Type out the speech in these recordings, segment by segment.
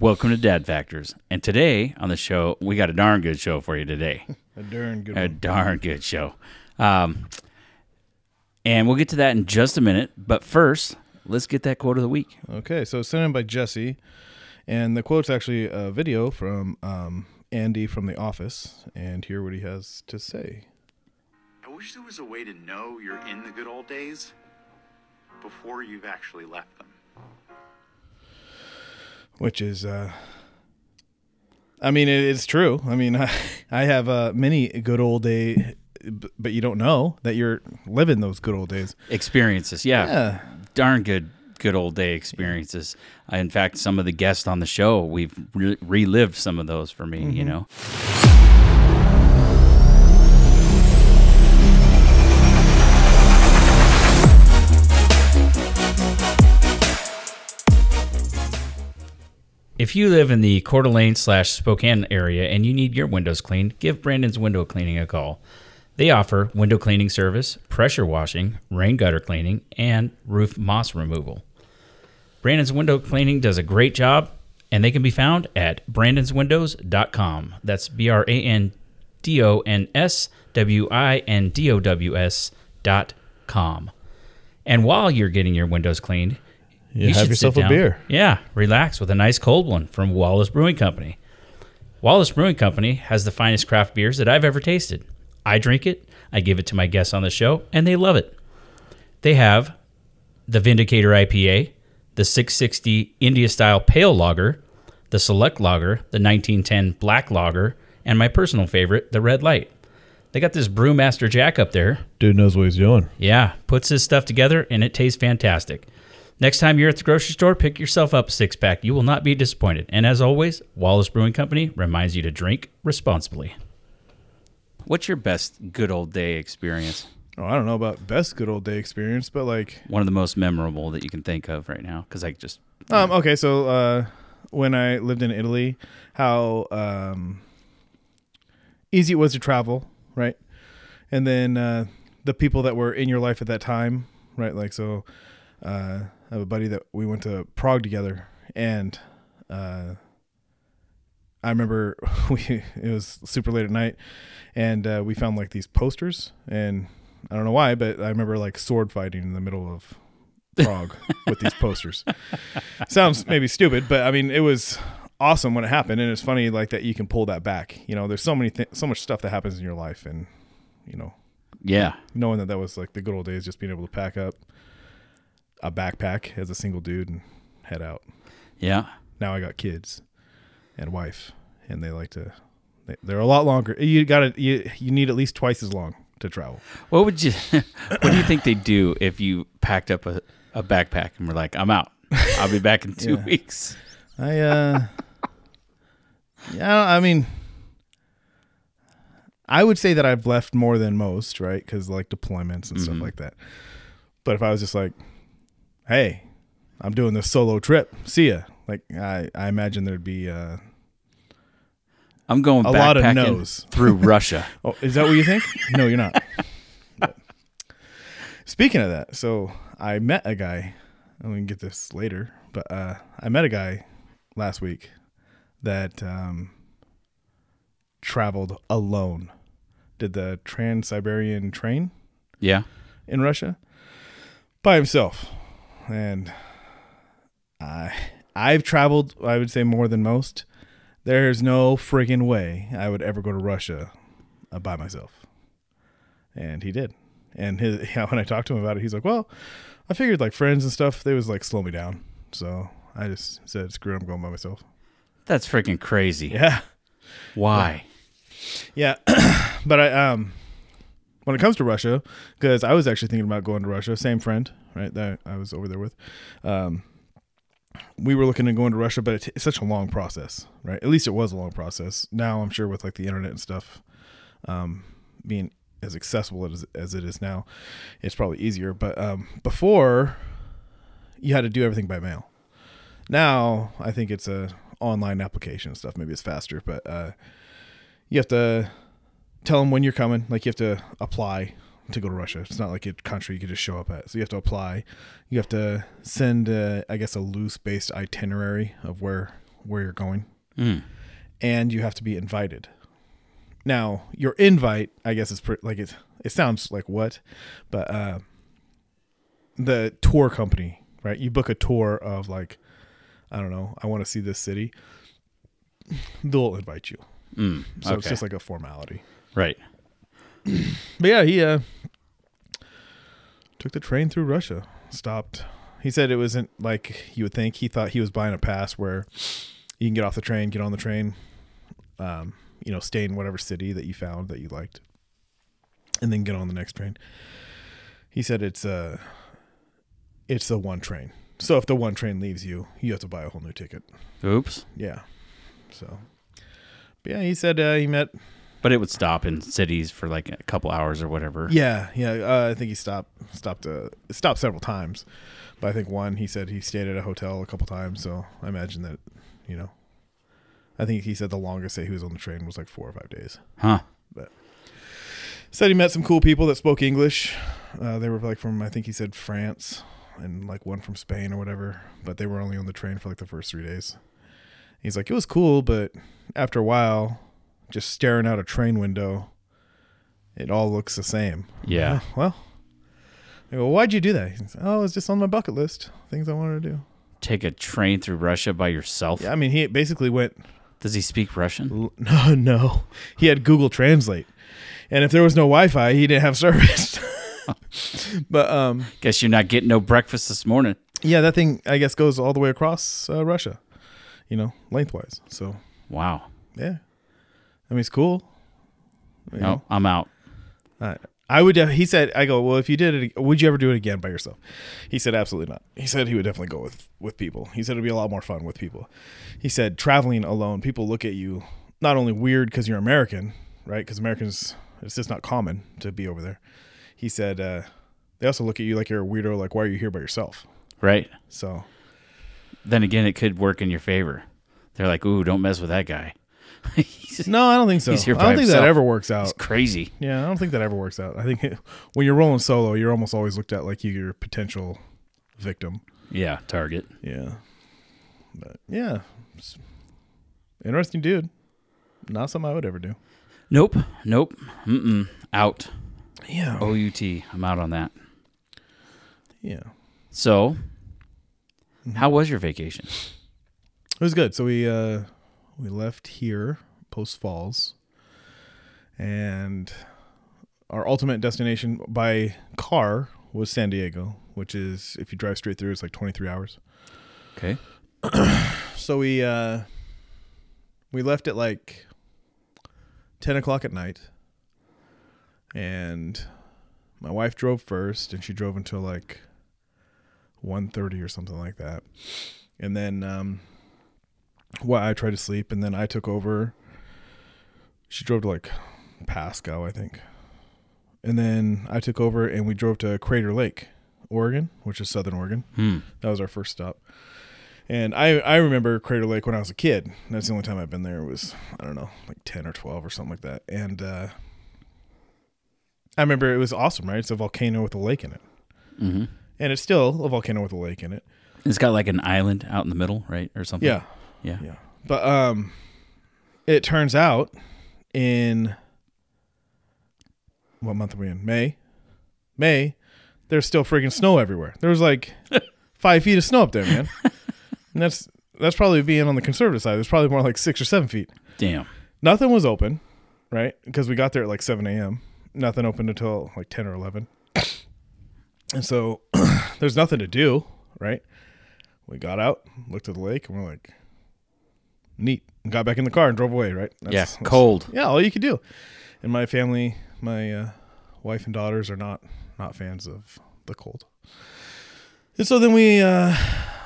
Welcome to Dad Factors. And today on the show, we got a darn good show for you today. A darn good a one. darn good show. Um, and we'll get to that in just a minute. But first, let's get that quote of the week. Okay, so it's sent in by Jesse, and the quote's actually a video from um, Andy from The Office, and hear what he has to say. I wish there was a way to know you're in the good old days before you've actually left them. Which is, uh, I mean, it, it's true. I mean, I, I have uh, many good old day, but you don't know that you're living those good old days. Experiences. Yeah. Yeah. Darn good, good old day experiences. In fact, some of the guests on the show, we've re- relived some of those for me, you know. If you live in the Coeur d'Alene slash Spokane area and you need your windows cleaned, give Brandon's Window Cleaning a call. They offer window cleaning service, pressure washing, rain gutter cleaning, and roof moss removal. Brandon's Window Cleaning does a great job, and they can be found at brandonswindows.com. That's B R A N D O N S W I N D O W S dot com. And while you're getting your windows cleaned, You have should sit yourself a beer. Yeah, relax with a nice cold one from Wallace Brewing Company. Wallace Brewing Company has the finest craft beers that I've ever tasted. I drink it, I give it to my guests on the show, and they love it. They have the Vindicator IPA, the 660 India Style Pale Lager, the Select Lager, the 1910 Black Lager, and my personal favorite, the Red Light. They got this Brewmaster Jack up there Dude knows what he's doing. yeah, puts his stuff together and it tastes fantastic. Next time you're at the grocery store, pick yourself up a six pack. You will not be disappointed. And as always, Wallace Brewing Company reminds you to drink responsibly. What's your best good old day experience? Oh, I don't know about best good old day experience, but like, One of the most memorable that you can think of right now? Because I just, um, okay, so uh, when I lived in Italy, how um, easy it was to travel, right? And then uh, the people that were in your life at that time, right? Like, so uh, I have a buddy that we went to Prague together, and uh, I remember we it was super late at night, and uh, we found like these posters, and I don't know why, but I remember like sword fighting in the middle of Prague with these posters. Sounds maybe stupid, but I mean it was awesome when it happened, and it's funny like that you can pull that back. You know, there's so many th- so much stuff that happens in your life, and you know, yeah. knowing that that was like the good old days, just being able to pack up a backpack as a single dude and head out. Yeah. Now I got kids and wife, and they like to. They, they're a lot longer. You got to you you need at least twice as long to travel. What would you, what do you think they'd do if you packed up a, a backpack and were like, I'm out. I'll be back in two Yeah. weeks. I uh Yeah, I mean I would say that I've left more than most, right? Cuz like deployments and stuff Mhm. like that. But if I was just like, "Hey, I'm doing this solo trip. See ya." Like I I imagine there'd be uh I'm going A lot of no's. through Russia. Oh, is that what you think? no, you're not. But speaking of that, so I met a guy. and We can get this later, but uh, I met a guy last week that um, traveled alone. Did the Trans Siberian train Yeah. in Russia by himself, and I I've traveled. I would say more than most. There's no friggin' way I would ever go to Russia uh, by myself, and he did. And his, yeah, when I talked to him about it, he's like, "Well, I figured like friends and stuff, they was like slow me down, so I just said, screw it, I'm going by myself." That's freaking crazy. Yeah, Why? Yeah, but I um when it comes to Russia, because I was actually thinking about going to Russia. Same friend, right? That I was over there with. Um, we were looking at going to Russia, but it, it's such a long process, right? At least it was a long process. Now I'm sure with like the internet and stuff, um, being as accessible as as it is now, it's probably easier. But um, before, you had to do everything by mail. Now I think it's a online application and stuff. Maybe it's faster, but uh, you have to tell them when you're coming. Like you have to apply to go to Russia. It's not like a country you could just show up at. So you have to apply. You have to send, uh, I guess, a loose based itinerary of where where you're going, Mm. and you have to be invited. Now, your invite, I guess, is pretty, like it. It sounds like what, but uh, the tour company, right? You book a tour of like, I don't know, I want to see this city. They'll invite you, Mm. so okay. it's just like a formality. Right. But yeah, he uh, took the train through Russia. Stopped. He said it wasn't like you would think. He thought he was buying a pass where you can get off the train, get on the train, um, you know, stay in whatever city that you found that you liked, and then get on the next train. He said it's a, it's the one train. So if the one train leaves you, you have to buy a whole new ticket. Oops. Yeah. So, but yeah, he said uh, he met But it would stop in cities for like a couple hours or whatever. Yeah, yeah. Uh, I think he stopped stopped uh, stopped several times, but I think one he said he stayed at a hotel a couple times. So I imagine that, you know, I think he said the longest that he was on the train was like four or five days. Huh. But said he met some cool people that spoke English. Uh, they were like from I think he said France and like one from Spain or whatever, but they were only on the train for like the first three days. He's like, it was cool, but after a while, just staring out a train window, it all looks the same. Yeah. Oh, well, I go, why'd you do that? He says, oh, it's just on my bucket list. Things I wanted to do. Take a train through Russia by yourself. Yeah, I mean, he basically went, Does he speak Russian? no, no. He had Google Translate. And if there was no Wi Fi, he didn't have service. but um, Guess you're not getting no breakfast this morning. yeah, that thing, I guess, goes all the way across uh, Russia, you know, lengthwise. So, Wow. yeah. I mean, it's cool. You No, know? I'm out. I, I would. def- He said, "I go. Well, if you did it, would you ever do it again by yourself?" He said, "Absolutely not." He said he would definitely go with with people. He said it'd be a lot more fun with people. He said traveling alone, people look at you not only weird because you're American, right? Because Americans, it's just not common to be over there. He said uh, they also look at you like you're a weirdo. Like, why are you here by yourself? Right. So Then again, it could work in your favor. They're like, ooh, don't mess with that guy. No, I don't think so. I don't think that ever works out. crazy. Yeah, I don't think that ever works out. I think it, when you're rolling solo, you're almost always looked at like you're a potential victim. Yeah, target. Yeah. But yeah. Interesting dude. Not something I would ever do. Nope. Nope. Mm-mm. Out. Yeah. OUT. I'm out on that. Yeah. So, Mm-hmm. how was your vacation? It was good. So we uh we left here post falls and our ultimate destination by car was San Diego, which is if you drive straight through it's like 23 hours. Okay. So we uh we left at like ten o'clock at night. And my wife drove first and she drove until like 1.30 or something like that. And then um well I tried to sleep and then I took over. She drove to like Pasco, I think. And then I took over and we drove to Crater Lake, Oregon, which is southern Oregon. Hmm. That was our first stop. And I I remember Crater Lake when I was a kid. That's the only time I've been there. It was I don't know, like ten or twelve or something like that. And uh, I remember it was awesome, right? It's a volcano with a lake in it, Mm-hmm. and it's still a volcano with a lake in it. It's got like an island out in the middle, right, or something. Yeah, Yeah. yeah. But um, it turns out in what month are we in? May. May. There's still freaking snow everywhere. There was like five feet of snow up there, man. and that's that's probably being on the conservative side. There's probably more like six or seven feet. Damn. Nothing was open, right? Because we got there at like 7 a.m. Nothing opened until like 10 or 11. And so there's nothing to do, right? We got out, looked at the lake, and we're like, neat. And got back in the car and drove away, right? yeah. Cold. Yeah, all you could do. And my family, my uh, wife and daughters are not not fans of the cold. And so then we uh,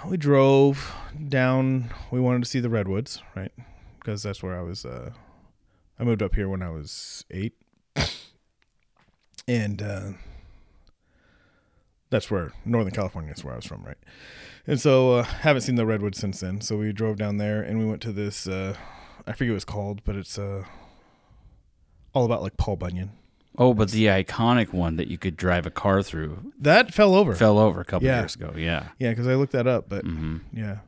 we drove down. We wanted to see the redwoods, right? Because that's where I was. Uh, I moved up here when I was eight, and uh, that's where Northern California is where I was from, right? And so uh, haven't seen the redwoods since then. So we drove down there and we went to this. Uh, I forget what it's called, but it's uh, all about like Paul Bunyan. Oh, but the iconic one that you could drive a car through That fell over. fell over a couple Yeah. years ago. Yeah. Yeah, because I looked that up, but hmm yeah,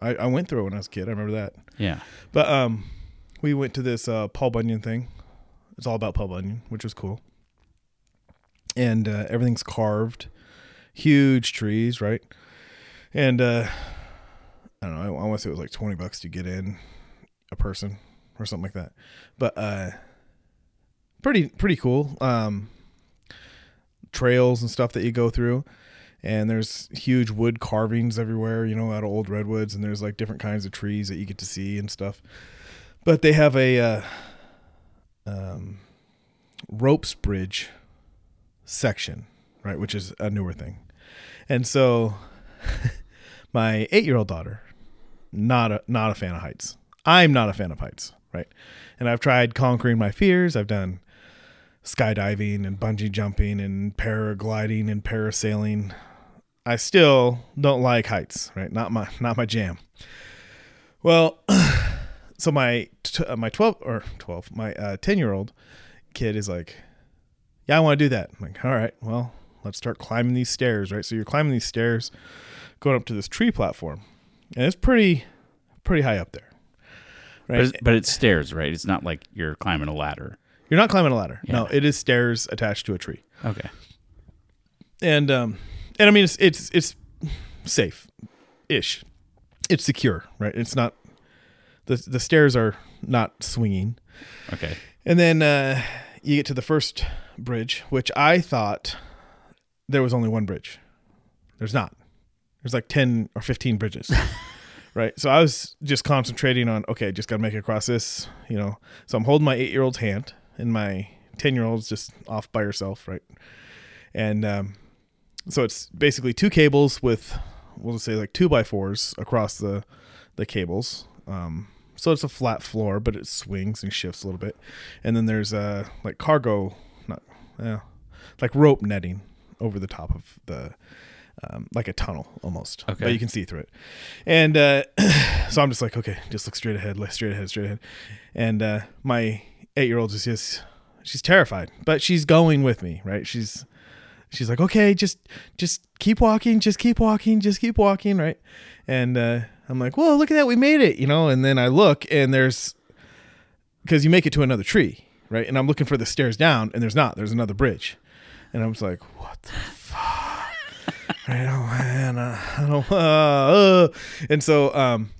I, I went through it when I was a kid. I remember that. Yeah. But um, we went to this uh, Paul Bunyan thing. It's all about Paul Bunyan, which was cool. And uh, everything's carved, huge trees, right? And uh, I don't know. I, I want to say it was like twenty bucks to get in, a person or something like that. But uh, pretty pretty cool. Um, trails and stuff that you go through and there's huge wood carvings everywhere, you know, out of old redwoods, and there's like different kinds of trees that you get to see and stuff. But they have a uh, um, ropes bridge section, right, which is a newer thing, and so my eight-year-old daughter, not a not a fan of heights. I'm not a fan of heights, right, and I've tried conquering my fears. I've done skydiving and bungee jumping and paragliding and parasailing I still don't like heights, right? Not my not my jam. Well, so my t- uh, my 12 or 12, my uh, 10 year old kid is like, yeah, I want to do that. I'm like, all right, well, let's start climbing these stairs, right? So you're climbing these stairs, going up to this tree platform, and it's pretty pretty high up there, But right? it's, but it's stairs, right? It's not like you're climbing a ladder. You're not climbing a ladder. No, it is stairs attached to a tree. Okay. and um and i mean it's it's it's safe ish it's secure right it's not the the stairs are not swinging Okay. and then uh you get to the first bridge which i thought there was only one bridge. There's not. There's like 10 or 15 bridges right? So i was just concentrating on okay just gotta make it across this you know. So i'm holding my eight year old's hand and my 10 year old's just off by herself right? And um so it's basically two cables with we'll just say like two by fours across the the cables. Um so it's a flat floor but it swings and shifts a little bit. And then there's uh like cargo not yeah like rope netting over the top of the um, like a tunnel almost. Okay. but you can see through it. And uh so i'm just like okay just look straight ahead look straight ahead straight ahead. And uh my eight year old is just she's terrified but she's going with me right? She's she's like okay just just keep walking just keep walking just keep walking right? And uh i'm like whoa look at that we made it you know? And then i look and there's because you make it to another tree right? And i'm looking for the stairs down and there's not there's another bridge and I was like what the fuck? Oh man uh, i don't uh, uh. and so um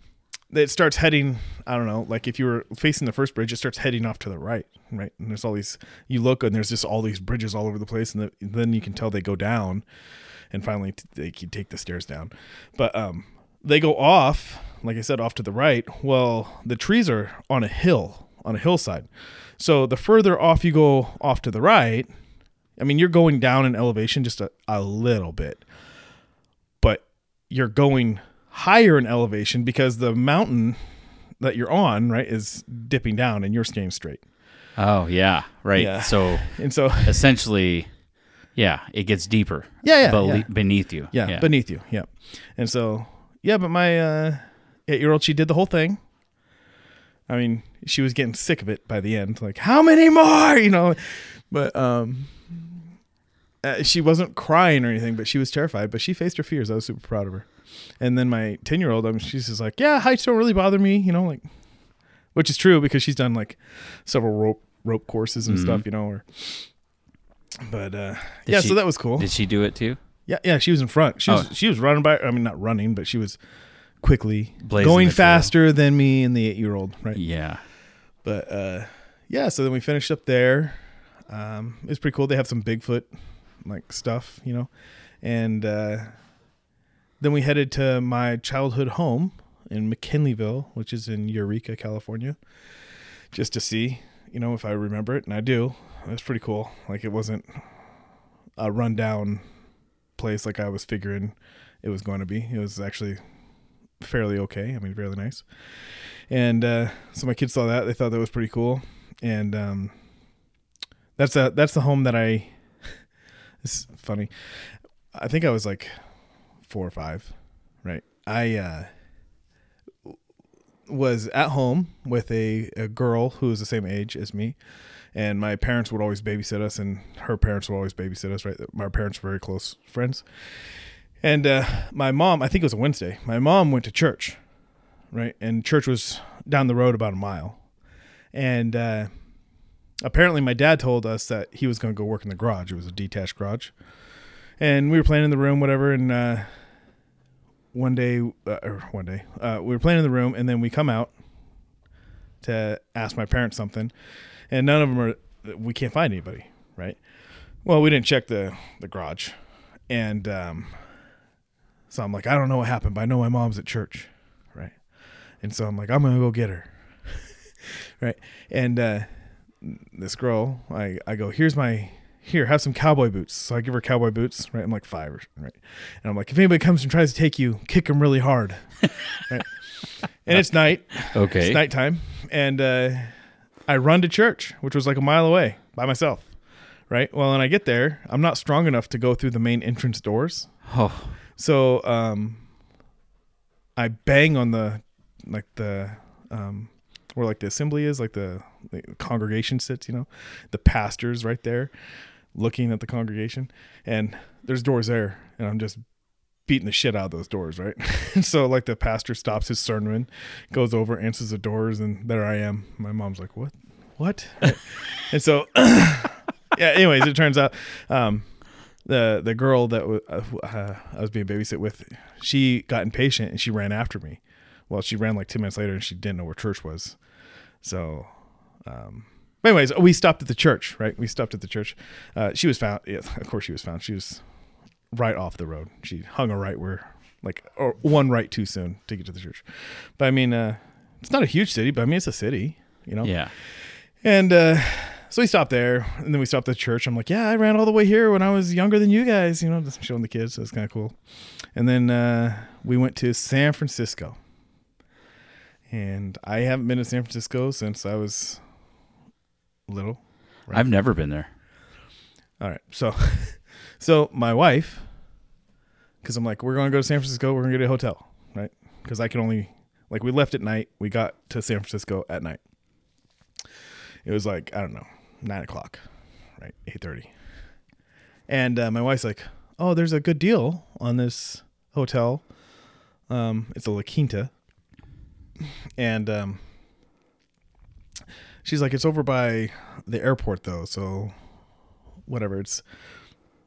it starts heading i don't know like if you were facing the first bridge it starts heading off to the right right? And there's all these you look and there's just all these bridges all over the place and the, then you can tell they go down and finally t- they can take the stairs down. But um they go off like i said off to the right well the trees are on a hill on a hillside. So the further off you go off to the right i mean you're going down in elevation just a, a little bit but you're going higher in elevation because the mountain that you're on right is dipping down and you're staying straight Oh yeah. Right. Yeah. So and so essentially, yeah, it gets deeper. Yeah, yeah, bele- yeah. Beneath you. yeah, beneath you yeah and so yeah but my uh eight year old she did the whole thing i mean she was getting sick of it by the end like how many more you know but um uh, she wasn't crying or anything but she was terrified but she faced her fears i was super proud of her and then my 10 year old I mean, she's just like yeah heights don't really bother me you know like which is true because she's done like several rope rope courses and Mhm. stuff you know or but uh Did yeah she- so that was cool Did she do it too? yeah, yeah, she was in front. She was Oh. she was running by. I mean, not running, but she was quickly Blazing going faster than me and the eight year old. Right. Yeah. But uh, yeah. So then we finished up there. Um, it was pretty cool. They have some Bigfoot like stuff, you know, and uh, then we headed to my childhood home in McKinleyville, which is in Eureka, California, just to see, you know, if I remember it, and I do. It was pretty cool. Like it wasn't a rundown place like I was figuring it was going to be. It was actually fairly okay. I mean, fairly nice. And uh, so my kids saw that; they thought that was pretty cool. And um, that's a that's the home that I. it's funny. I think I was like four or five, right? I uh, was at home with a, a girl who was the same age as me, and my parents would always babysit us, and her parents would always babysit us. Right, my parents were very close friends, and uh, my mom, I think it was a Wednesday. My mom went to church, right? And church was down the road about a mile. And uh, apparently, my dad told us that he was going to go work in the garage. It was a detached garage. And we were playing in the room, whatever. And uh, one day, uh, or one day, uh, we were playing in the room, and then we come out to ask my parents something, and none of them are. We can't find anybody, right? Well, we didn't check the the garage, and um, so I'm like, I don't know what happened, but I know my mom's at church, right? And so I'm like, I'm gonna go get her, right? And uh, this girl, I I go, here's my here, have some cowboy boots. So I give her cowboy boots, right? I'm like five, right? And I'm like, if anybody comes and tries to take you, kick them really hard, right? And it's night, Okay. it's nighttime, and uh, I run to church, which was like a mile away by myself, right? Well, when I get there, I'm not strong enough to go through the main entrance doors, Oh, so um, I bang on the like the um, where like the assembly is, like the, the congregation sits, you know, the pastor's right there, looking at the congregation, and there's doors there, and I'm just beating the shit out of those doors, right? so like the pastor stops his sermon, goes over, answers the doors, and there I am. My mom's like, "What? What?" and so, yeah. Anyways, it turns out um, the the girl that w- uh, uh, I was being babysit with, she got impatient and she ran after me. Well, she ran like ten minutes later and she didn't know where church was. So, um, anyways, we stopped at the church. Right, we stopped at the church. Uh, she was found. Yeah, of course she was found. She was right off the road. She hung a right where, like, or one right too soon to get to the church. But I mean, uh, it's not a huge city, but I mean, it's a city. You know. yeah. And uh, so we stopped there, and then we stopped at the church. I'm like, yeah, I ran all the way here when I was younger than you guys, you know, just showing the kids. So it's kind of cool. And then uh, we went to San Francisco. And I haven't been to San Francisco since I was little. Right. I've never been there. All right. So, so my wife, because I'm like, we're going to go to San Francisco. We're going to get a hotel, right? Because I can only, like, we left at night. We got to San Francisco at night. It was like I don't know, nine o'clock, right? Eight thirty. And uh, my wife's like, "Oh, there's a good deal on this hotel. Um, it's a La Quinta." And um, she's like, "It's over by the airport, though, so whatever. It's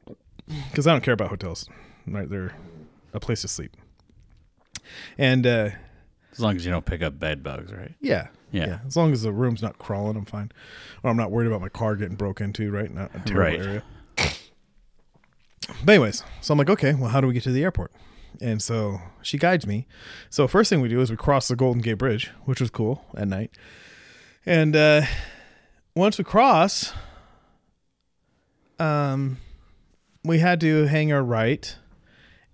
because I don't care about hotels. Right? They're a place to sleep. And uh, As long as you don't pick up bed bugs, right? yeah, Yeah. As long as the room's not crawling, I'm fine. Or I'm not worried about my car getting broke into. Right? Not a terrible Right. area. But anyways, so I'm like, okay, well, how do we get to the airport? And so she guides me. So first thing we do is we cross the Golden Gate Bridge, which was cool at night. And uh, once we cross, um, we had to hang our right,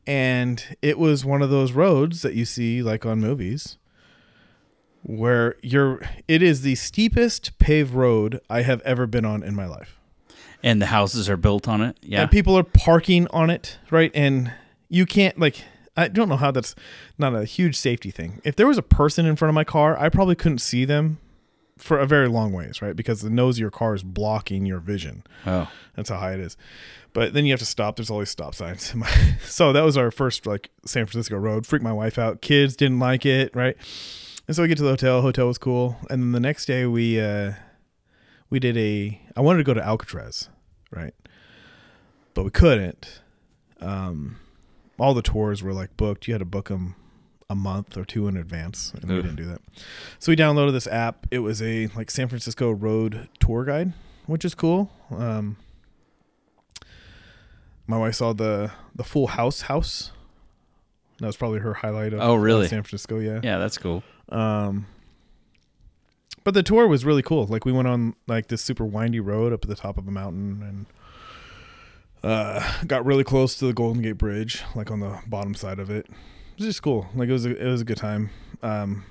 and it was one of those roads that you see like on movies, where you're. It is the steepest paved road I have ever been on in my life And the houses are built on it. Yeah. and people are parking on it, right? And you can't like I don't know how that's not a huge safety thing. If there was a person in front of my car, I probably couldn't see them for a very long ways, right? Because the nose of your car is blocking your vision. oh. That's how high it is. But then you have to stop. There's always stop signs. so that was our first like San Francisco road. Freaked my wife out. Kids didn't like it, right? And so we get to the hotel. Hotel was cool. And then the next day we uh we did a I wanted to go to Alcatraz, right? But we couldn't. Um all the tours were like booked. You had to book them a month or two in advance, and we didn't do that. So we downloaded this app. It was a like San Francisco road tour guide, which is cool. Um, my wife saw the the Full House house. That was probably her highlight of Oh, really? San Francisco. Yeah. Yeah, that's cool. Um, but the tour was really cool. Like we went on like this super windy road up at the top of a mountain and uh, got really close to the Golden Gate Bridge, like on the bottom side of it. It was just cool. Like it was a, it was a good time. Um,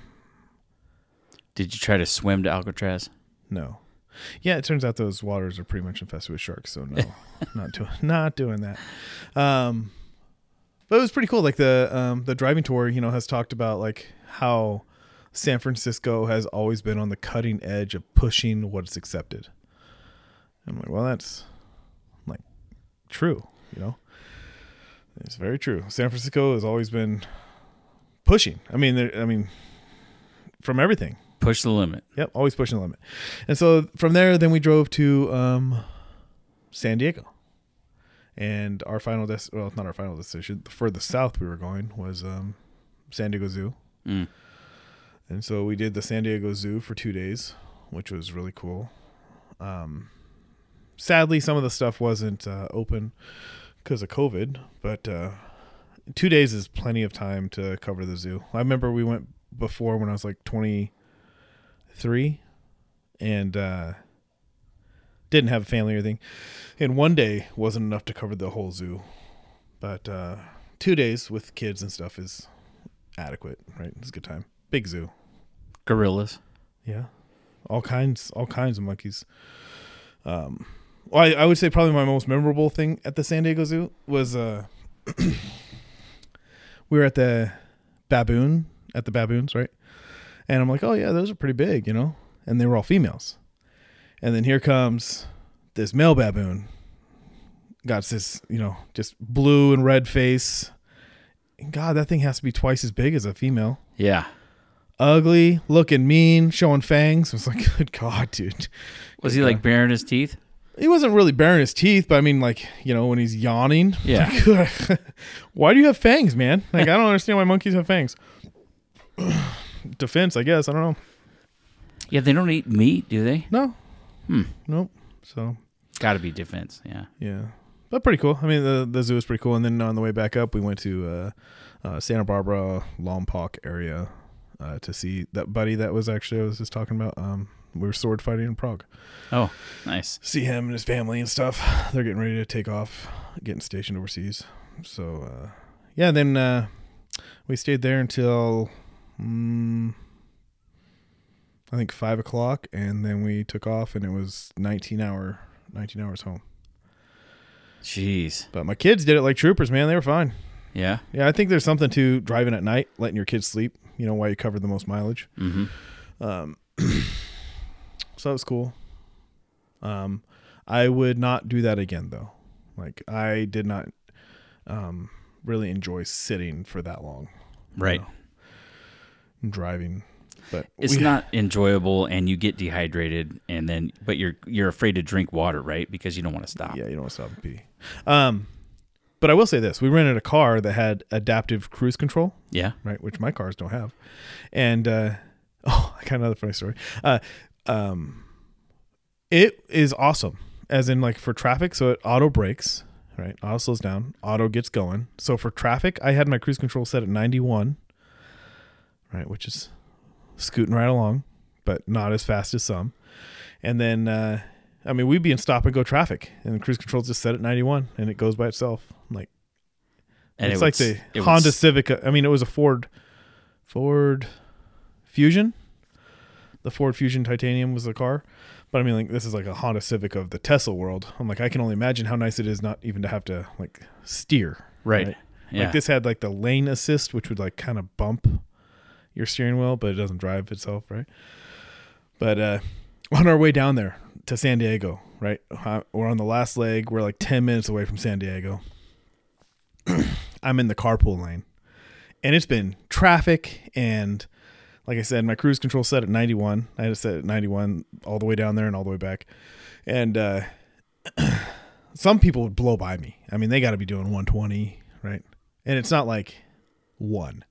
Did you try to swim to Alcatraz? no, yeah, it turns out those waters are pretty much infested with sharks. So no, not doing not doing that. Um, but it was pretty cool. Like the um, the driving tour, you know, has talked about like how San Francisco has always been on the cutting edge of pushing what's accepted. I'm like, well, that's like true, you know. It's very true. San Francisco has always been pushing. I mean, I mean, from everything. Push the limit. Yep, always pushing the limit. And so from there, then we drove to um, San Diego. And our final des well, not our final decision. for The furthest south we were going was um, San Diego Zoo. Mm. And so we did the San Diego Zoo for two days, which was really cool. Um, sadly, some of the stuff wasn't uh, open because of COVID, but uh, two days is plenty of time to cover the zoo. I remember we went before when I was like 23 and uh, didn't have a family or anything. And one day wasn't enough to cover the whole zoo. But uh, two days with kids and stuff is adequate, right? It's a good time. Big zoo. Gorillas. Yeah, all kinds, all kinds of monkeys. Um, well, I, I would say probably my most memorable thing at the San Diego Zoo was uh, we were at the baboon at the baboons, right? And I'm like, oh yeah, those are pretty big, you know, and they were all females. And then here comes this male baboon, got this, you know, just blue and red face. And God, that thing has to be twice as big as a female Yeah. ugly, looking mean, showing fangs. I was like, good God, dude. Was he like baring his teeth? He wasn't really baring his teeth, but I mean, like, you know, when he's yawning. Yeah. like, why do you have fangs, man? Like, I don't understand why monkeys have fangs. Defense, I guess. I don't know. Yeah, they don't eat meat, do they? No. Hmm. Nope. So, Got to be defense. Yeah. yeah. But pretty cool. I mean, the, the zoo is pretty cool. And then on the way back up, we went to uh, uh, Santa Barbara, Lompoc area uh, to see that buddy that was actually, I was just talking about. Um, we were sword fighting in Prague. Oh, nice. see him and his family and stuff. They're getting ready to take off, getting stationed overseas. So uh, yeah, then uh, we stayed there until mm, I think five o'clock, and then we took off, and it was nineteen hour, nineteen hours home. Jeez. But my kids did it like troopers, man. They were fine. Yeah. Yeah, I think there's something to driving at night, letting your kids sleep. You know, while you cover the most mileage. Mm-hmm. Um, so that was cool. Um, I would not do that again though. Like I did not um, really enjoy sitting for that long Right. know. driving. But It's we- not enjoyable, and you get dehydrated, and then but you're you're afraid to drink water, right? Because you don't want to stop. Yeah, you don't want to stop and pee. Um, but I will say this: we rented a car that had adaptive cruise control. Yeah. right? Which my cars don't have. And uh, oh, I got another funny story. Uh, um, it is awesome, as in like for traffic. So it auto brakes, right? Auto slows down, auto gets going. So for traffic, I had my cruise control set at 91, right, which is scooting right along, but not as fast as some. And then, uh, I mean, we'd be in stop and go traffic, and the cruise control's just set at 91, and it goes by itself. I'm like, And it's it like would- the would Honda s- Civic. I mean, it was a Ford, Ford Fusion. The Ford Fusion Titanium was the car, but I mean, like this is like a Honda Civic of the Tesla world. I'm like, I can only imagine how nice it is not even to have to like steer. Right. Yeah. Like this had like the lane assist, which would like kind of bump your steering wheel, but it doesn't drive itself, right? But uh, on our way down there to San Diego, right? Uh, We're on the last leg. We're like 10 minutes away from San Diego. I'm in the carpool lane, and it's been traffic. And like I said, my cruise control set at 91. I had it set at 91 all the way down there and all the way back. And uh, some people would blow by me. I mean, they got to be doing 120, right? And it's not like one.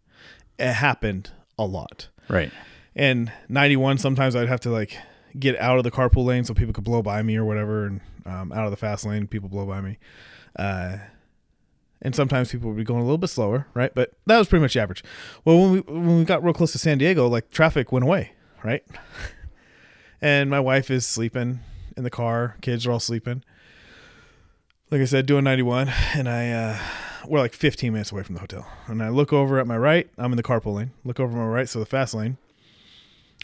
It happened a lot. right. And 91, sometimes I'd have to like get out of the carpool lane so people could blow by me or whatever, and um, out of the fast lane, people blow by me. Uh, and sometimes people would be going a little bit slower, right? But that was pretty much the average. Well, when we when we got real close to San Diego, like traffic went away, right? and my wife is sleeping in the car, kids are all sleeping. Like I said, doing 91, and I uh, we're like 15 minutes away from the hotel. And I look over at my right, I'm in the carpool lane. Look over my right, so the fast lane,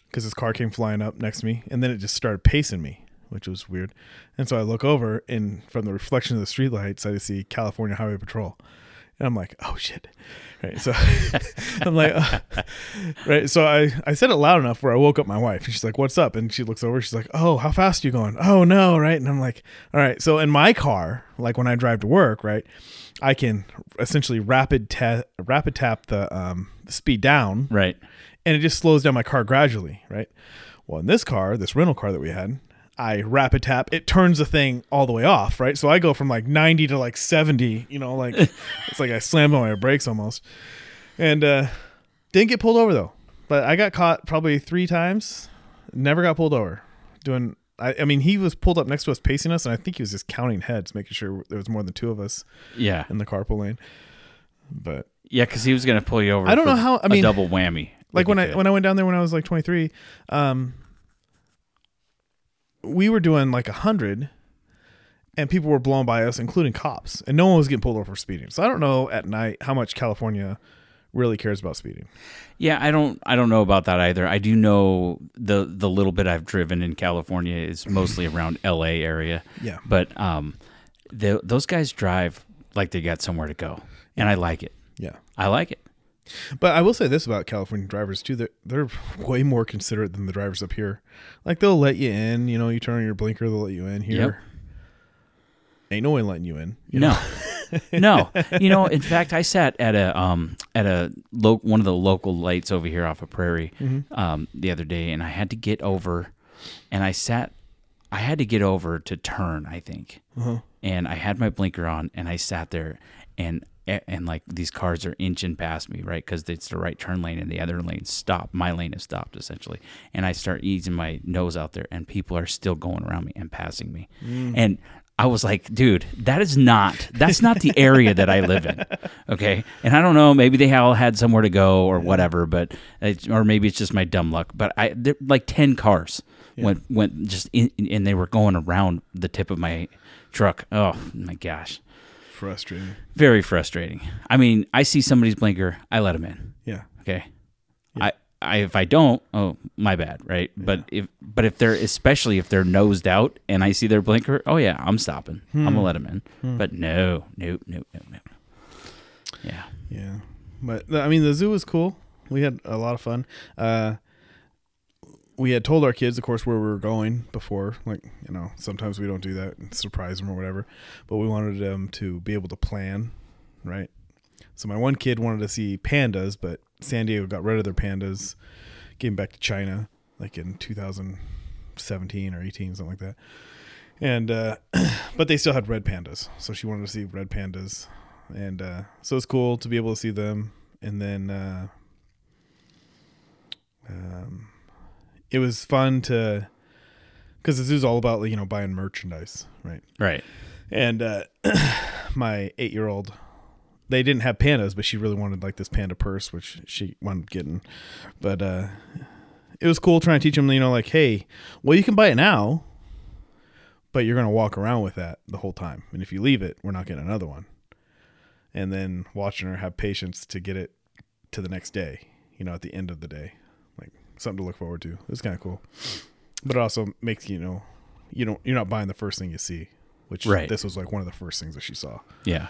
because this car came flying up next to me, and then it just started pacing me, which was weird. And so I look over, and from the reflection of the streetlights, I see California Highway Patrol, and I'm like, oh shit, right? So I'm like, uh, right? So I I said it loud enough where I woke up my wife, and she's like, what's up? And she looks over, she's like, oh, how fast are you going? Oh no, right? And I'm like, all right. So in my car, like when I drive to work, right, I can essentially rapid ta- rapid tap the um the speed down Right. and it just slows down my car gradually, right? Well, in this car, this rental car that we had, I rapid tap, it turns the thing all the way off, right? So I go from like 90 to like 70, you know, like it's like I slammed on my brakes almost. And uh didn't get pulled over though. But I got caught probably 3 times. Never got pulled over. Doing I, I mean, he was pulled up next to us pacing us and I think he was just counting heads, making sure there was more than two of us Yeah. in the carpool lane. But Yeah, because he was going to pull you over. I don't for know how- I mean, double whammy. like when I when I went down there when I was like 23, um, we were doing like a hundred, and people were blown by us, including cops, and no one was getting pulled over for speeding. So I don't know at night how much California really cares about speeding. Yeah, I don't I don't know about that either. I do know the the little bit I've driven in California is mostly around LA area. Yeah. But um the, those guys drive like they got somewhere to go. And I like it. Yeah, I like it. But I will say this about California drivers too: they're they're way more considerate than the drivers up here. Like they'll let you in, you know, you turn on your blinker, they'll let you in. Here, Yep. ain't no one letting you in. You No. no. You know, in fact, I sat at a um at a lo- one of the local lights over here off of Prairie Mm-hmm. um the other day and I had to get over and I sat I had to get over to turn, I think. Uh-huh. And I had my blinker on and I sat there and and like these cars are inching past me, right? Because it's the right turn lane and the other lane stopped. My lane is stopped essentially, and I start easing my nose out there, and people are still going around me and passing me, mm. and I was like, dude, that is not that's not the area that I live in, okay? And I don't know, maybe they all had somewhere to go or whatever, but or maybe it's just my dumb luck. But I there, like ten cars went went just in, and they were going around the tip of my truck. Oh my gosh Frustrating. very frustrating. I mean, I see somebody's blinker, I let them in. Yeah. Okay, I, I if I don't, oh my bad, right? But if but if they're especially if they're nosed out and I see their blinker, oh yeah, I'm stopping. I'm gonna let them in. But no, no, no, no, no. Yeah, Yeah, but I mean, the zoo was cool. We had a lot of fun. Uh, we had told our kids, of course, where we were going before. Like, you know, sometimes we don't do that and surprise them or whatever. But we wanted them to be able to plan, right? So my one kid wanted to see pandas, but San Diego got rid of their pandas, them back to China, like in 2017 or 18, something like that. And uh, but they still had red pandas, so she wanted to see red pandas, and uh, so it's cool to be able to see them. And then uh, um, it was fun to because the zoo's all about you know buying merchandise, right? right. And uh, my eight year old, they didn't have pandas, but she really wanted like this panda purse, which she up getting. But uh, it was cool trying to teach them, you know, like, hey, well, you can buy it now, but you're going to walk around with that the whole time. And if you leave it, we're not getting another one. And then watching her have patience to get it to the next day, you know, at the end of the day, something to look forward to. It's kind of cool. But it also makes you know, you don't you're not buying the first thing you see, which Right. this was like one of the first things that she saw. Yeah.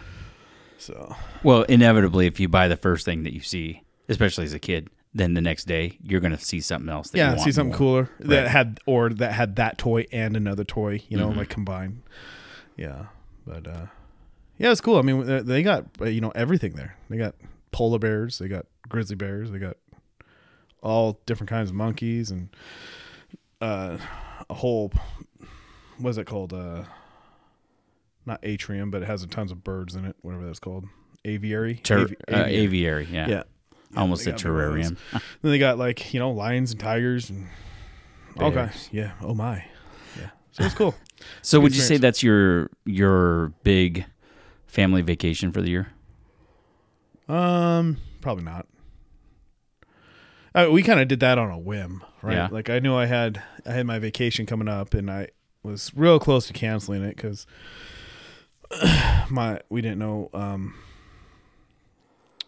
So Well, inevitably, if you buy the first thing that you see, especially as a kid, then the next day you're gonna see something else. That you yeah, see something more. cooler that had or that had that toy and another toy, you know, Mm-hmm. like combined. Yeah, but uh yeah, it's cool. I mean, they- they got uh, you know everything there. They got polar bears, they got grizzly bears, they got all different kinds of monkeys and uh a whole what is it called? Uh not atrium, but it has tons of birds in it, whatever that's called. Aviary. Ter- Avi- uh, aviary. Yeah. Yeah. I almost they said got one of those. terrarium. Then they got like you know lions and tigers and all Bears. kinds. Yeah. Oh my. Yeah. So it's cool. So would you say that's your your big family vacation for the year? Um, probably not. Uh, we kind of did that on a whim, right? Yeah. Like I knew I had I had my vacation coming up, and I was real close to canceling it because my we didn't know um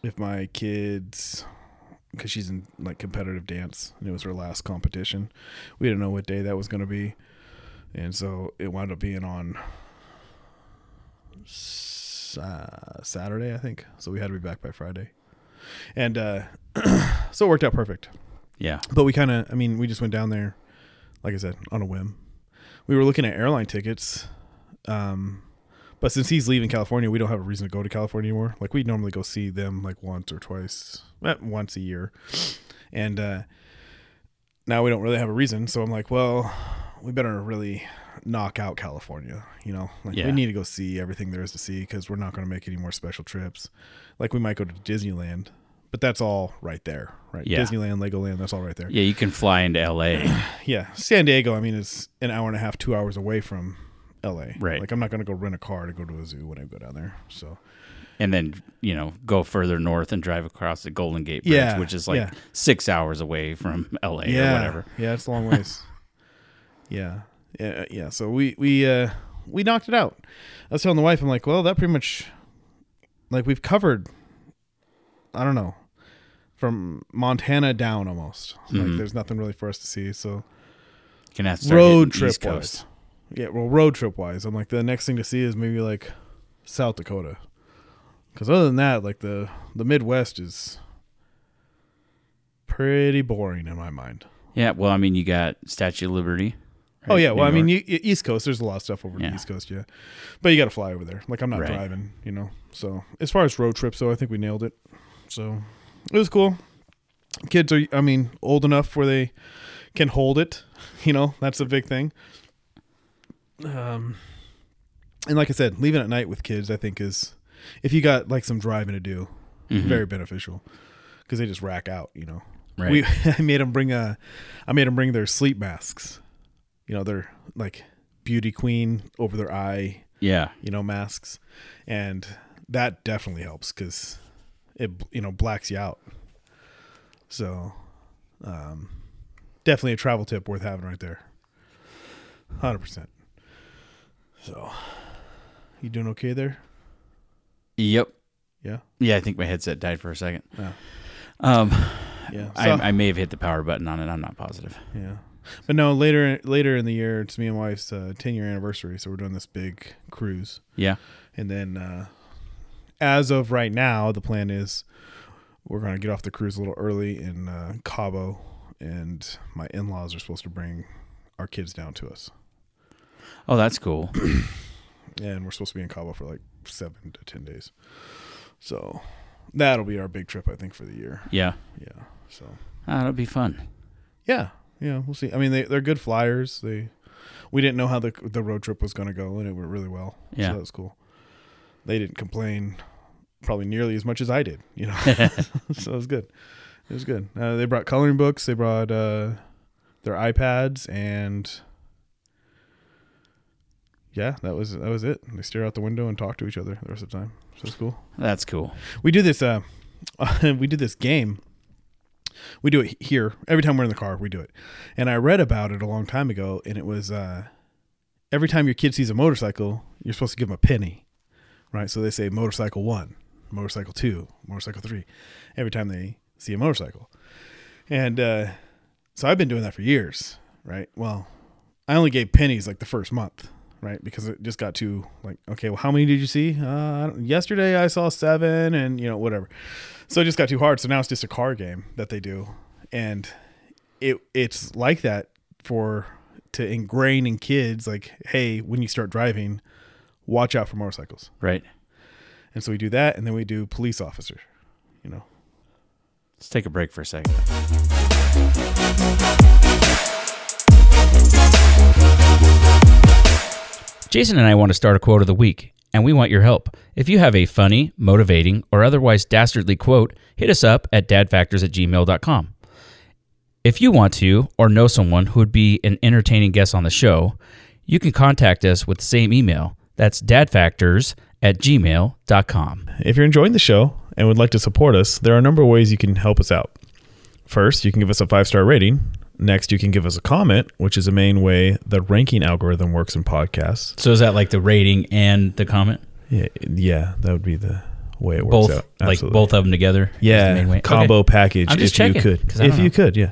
if my kids because she's in like competitive dance and it was her last competition. We didn't know what day that was going to be, and so it wound up being on uh, Saturday, I think. So we had to be back by Friday, and uh, so it worked out perfect. Yeah. But we kind of, I mean, we just went down there, like I said, on a whim. We were looking at airline tickets, um, but since he's leaving California, we don't have a reason to go to California anymore. Like we normally go see them like once or twice, eh, once a year, and uh, now we don't really have a reason. So I'm like, well, we better really knock out California. You know, like Yeah. we need to go see everything there is to see because we're not going to make any more special trips. Like we might go to Disneyland, but that's all right there, right? Yeah. Disneyland, Legoland, that's all right there. Yeah, you can fly into LA. Yeah, San Diego. I mean, it's an hour and a half, two hours away from L.A. Right. Like I'm not going to go rent a car to go to a zoo when I go down there. So and then, you know, go further north and drive across the Golden Gate Bridge, Yeah, which is like yeah. six hours away from LA yeah, or whatever. Yeah, it's a long ways. yeah, yeah, yeah. So we we uh we knocked it out. I was telling the wife, I'm like, well, that pretty much like we've covered. I don't know, from Montana down almost. Mm-hmm. Like there's nothing really for us to see. So Can have road trip wise. Yeah, well, road trip wise, I'm like the next thing to see is maybe like South Dakota, because other than that, like the the Midwest is pretty boring in my mind. Yeah, well, I mean, you got Statue of Liberty. Oh right? yeah, well, I mean, you, East Coast, there's a lot of stuff over Yeah. the East Coast, yeah, but you got to fly over there. Like I'm not Right. driving, you know. So as far as road trips, though, I think we nailed it. So it was cool. Kids are, I mean, old enough where they can hold it. You know, that's a big thing. Um, and like I said, leaving at night with kids, I think is if you got like some driving to do, Mhm. very beneficial because they just rack out. You know, Right. we I made them bring a, I made them bring their sleep masks. You know, they're like beauty queen over their eye. yeah, You know, masks, and that definitely helps because it you know blacks you out. So, um, definitely a travel tip worth having right there. Hundred percent. So, you doing okay there? yep, Yeah. yeah. I think my headset died for a second. Yeah. Um, Yeah. I, I may have hit the power button on it. I'm not positive. Yeah. But no, later later in the year, it's me and wife's uh, ten year anniversary, so we're doing this big cruise. Yeah, And then, uh, as of right now, the plan is we're going to get off the cruise a little early in uh, Cabo, and my in laws are supposed to bring our kids down to us. Oh, that's cool. And we're supposed to be in Cabo for like seven to 10 days. So that'll be our big trip, I think, for the year. Yeah, Yeah. So, Ah, that'll be fun. yeah. Yeah. We'll see. I mean, they, they're good flyers. They, we didn't know how the, the road trip was going to go, and it went really well. Yeah. So that was cool. They didn't complain probably nearly as much as I did, you know. so it was good. It was good. Uh, they brought coloring books. They brought uh, their iPads, and yeah, that was that was it. They stare out the window and talk to each other the rest of the time. So it's cool. That's cool. We do this. Uh, we do this game. We do it here every time we're in the car. We do it, and I read about it a long time ago, and it was uh, every time your kid sees a motorcycle, you're supposed to give them a penny, right? So they say motorcycle one, motorcycle two, motorcycle three, every time they see a motorcycle, and uh, so I've been doing that for years, right? Well, I only gave pennies like the first month, right? Because it just got too like, okay, well, how many did you see? Uh, I don't- yesterday I saw seven, and you know whatever. So it just got too hard. So now it's just a car game that they do, and it it's like that for to ingrain in kids like, hey, when you start driving, watch out for motorcycles. Right. And so we do that, and then we do police officer. You know, Let's take a break for a second. Jason and I want to start a quote of the week, and we want your help. If you have a funny, motivating, or otherwise dastardly quote, hit us up at dadfactors at gmail.com. If you want to, or know someone who would be an entertaining guest on the show, you can contact us with the same email. That's dadfactors at gmail.com. If you're enjoying the show and would like to support us, there are a number of ways you can help us out. First, you can give us a five star rating. Next, you can give us a comment, which is the main way the ranking algorithm works in podcasts. So is that like the rating and the comment? Yeah, yeah, that would be the way it works both out. like both of them together. yeah, main way? combo Okay. package. I'm just if you checking, could, 'cause I if don't you could, yeah.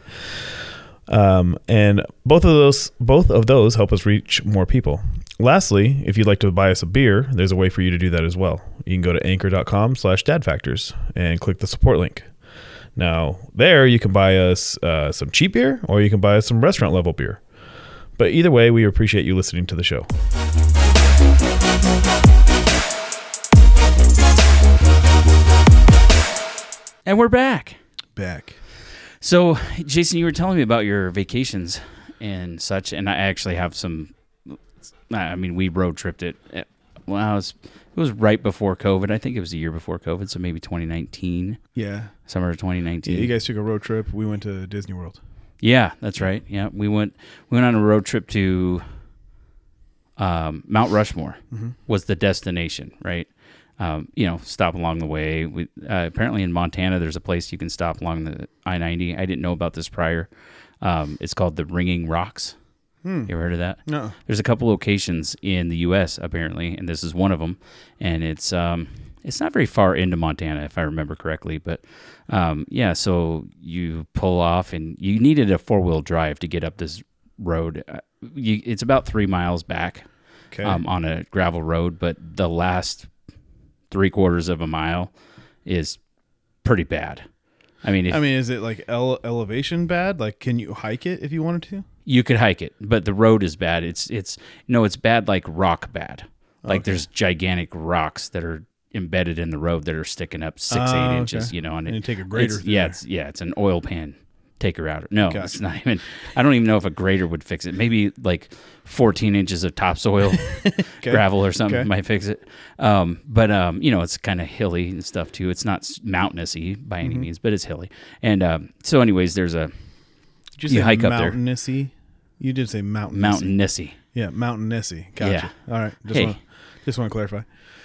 Um, and both of those, both of those help us reach more people. Lastly, if you'd like to buy us a beer, there's a way for you to do that as well. You can go to anchor.com slash dadfactors and click the support link. Now, there you can buy us uh, some cheap beer or you can buy us some restaurant level beer. But either way, we appreciate you listening to the show. And we're back. Back. So, Jason, you were telling me about your vacations and such, and I actually have some. I mean, we road tripped it. Well, it was, it was right before COVID. I think it was a year before COVID, so maybe 2019, Yeah. Summer of 2019. Yeah, you guys took a road trip. We went to Disney World. Yeah, that's right. Yeah, we went we went on a road trip to um, Mount Rushmore was the destination, right? Um, you know, stop along the way. We uh, apparently in Montana, there's a place you can stop along the I ninety. I didn't know about this prior. Um, it's called the Ringing Rocks. You ever heard of that? No. There's a couple locations in the U.S. apparently, and this is one of them. And it's um, it's not very far into Montana, if I remember correctly. But um, yeah, so you pull off, and you needed a four wheel drive to get up this road. Uh, you, it's about three miles back Okay. um, on a gravel road, but the last three quarters of a mile is pretty bad. I mean, if, I mean, is it like ele- elevation bad? Like, can you hike it if you wanted to? you could hike it, but the road is bad. It's it's no, it's bad like rock bad. Like Okay. there's gigantic rocks that are embedded in the road that are sticking up six Oh, eight eight inches. You know, and, And it, you take a grader it's- Yeah, there. it's yeah, it's an oil pan taker outer. No, Gotcha. it's not even. I don't even know if a grader would fix it. Maybe like 14 inches of topsoil gravel or something Okay. might fix it. Um, but um, you know, it's kind of hilly and stuff too. It's not mountainousy by Mm-hmm. any means, but it's hilly. And um, so, anyways, there's a Did You say hike up there. mountainousy? You did say mountainousy. mountainousy. Yeah, mountainousy. Gotcha. Yeah. All right. Just Hey. want just want to clarify.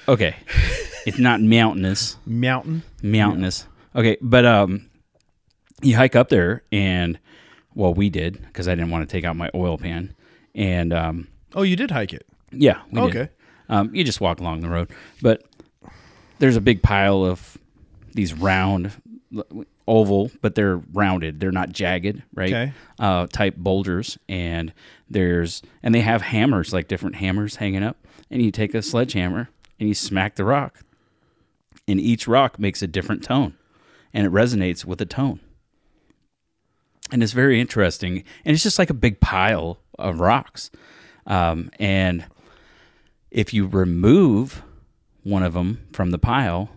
Okay, it's not mountainous. Mountain. mountainous. Okay, but um, you hike up there, and well, we did because I didn't want to take out my oil pan, and um, Oh, you did hike it. yeah, we did. Okay. Um, you just walk along the road, but there's a big pile of these round, oval, but they're rounded. They're not jagged, right? Okay. Uh, type boulders, and there's and they have hammers, like different hammers hanging up, and you take a sledgehammer and you smack the rock, and each rock makes a different tone, and it resonates with a tone. And it's very interesting, and it's just like a big pile of rocks, um, and if you remove one of them from the pile,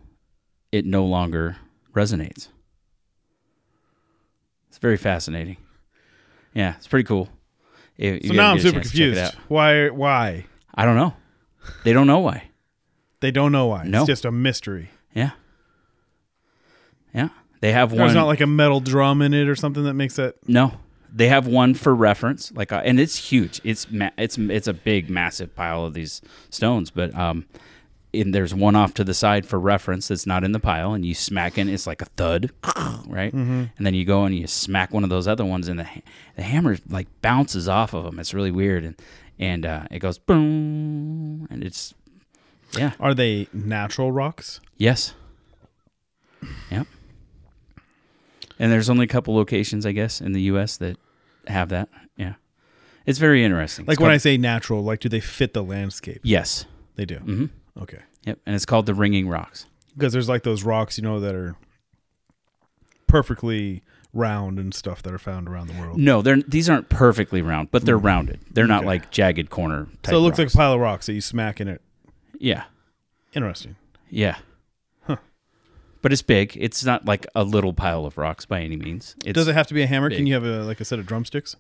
it no longer resonates. It's very fascinating. Yeah, it's pretty cool. If So now I'm super chance to check confused. Why? Why? I don't know. They don't know why. They don't know why. No. It's just a mystery. Yeah. Yeah. They have There's one. There's not like a metal drum in it or something that makes it. No, they have one for reference, like, uh, and it's huge. It's ma- it's it's a big, massive pile of these stones, but um, and there's one off to the side for reference that's not in the pile, and you smack it, it's like a thud, right? And then you go and you smack one of those other ones, and the the hammer like bounces off of them. It's really weird, and and uh, it goes boom, and it's yeah, Are they natural rocks? yes, yep. And there's only a couple locations, I guess, in the U.S. that have that. Yeah, it's very interesting. Like It's when I say natural, like do they fit the landscape? yes, They do. hmm Okay. yep, and it's called the Ringing Rocks. Because there's like those rocks, you know, that are perfectly round and stuff that are found around the world. No, they're these aren't perfectly round, but they're mm. rounded. They're not Okay. like jagged corner. Type so it looks rocks. like a pile of rocks that you smack in it. yeah, Interesting. yeah. But it's big. It's not like a little pile of rocks by any means. It's, Does it have to be a hammer? Can big. you have a like a set of drumsticks?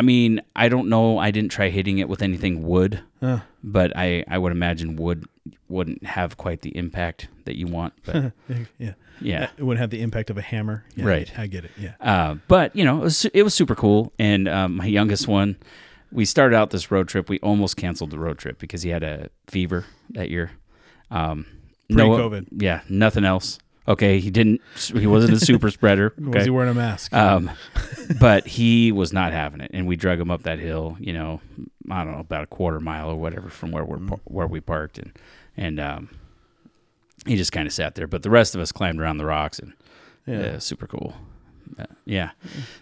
I mean, I don't know. I didn't try hitting it with anything wood, Huh. but I I would imagine wood wouldn't have quite the impact that you want. But yeah. yeah. It wouldn't have the impact of a hammer. Yeah, Right. I get it. Yeah. Uh, but you know, it was it was super cool. And um, my youngest one, we started out this road trip. We almost canceled the road trip because he had a fever that year. Um, no- Pre-COVID. yeah, nothing else. Okay, he didn't. He wasn't a super spreader. Was he wearing a mask? Um, but he was not having it, and we drug him up that hill. You know, I don't know about a quarter mile or whatever from where we're par- where we parked, and and um, he just kind of sat there. But the rest of us climbed around the rocks, and Yeah. yeah, super cool. Uh, yeah.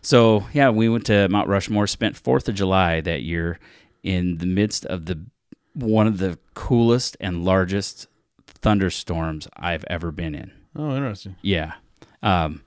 So yeah, we went to Mount Rushmore. Spent Fourth of July that year in the midst of the one of the coolest and largest thunderstorms I've ever been in. Oh, interesting. Yeah. Um,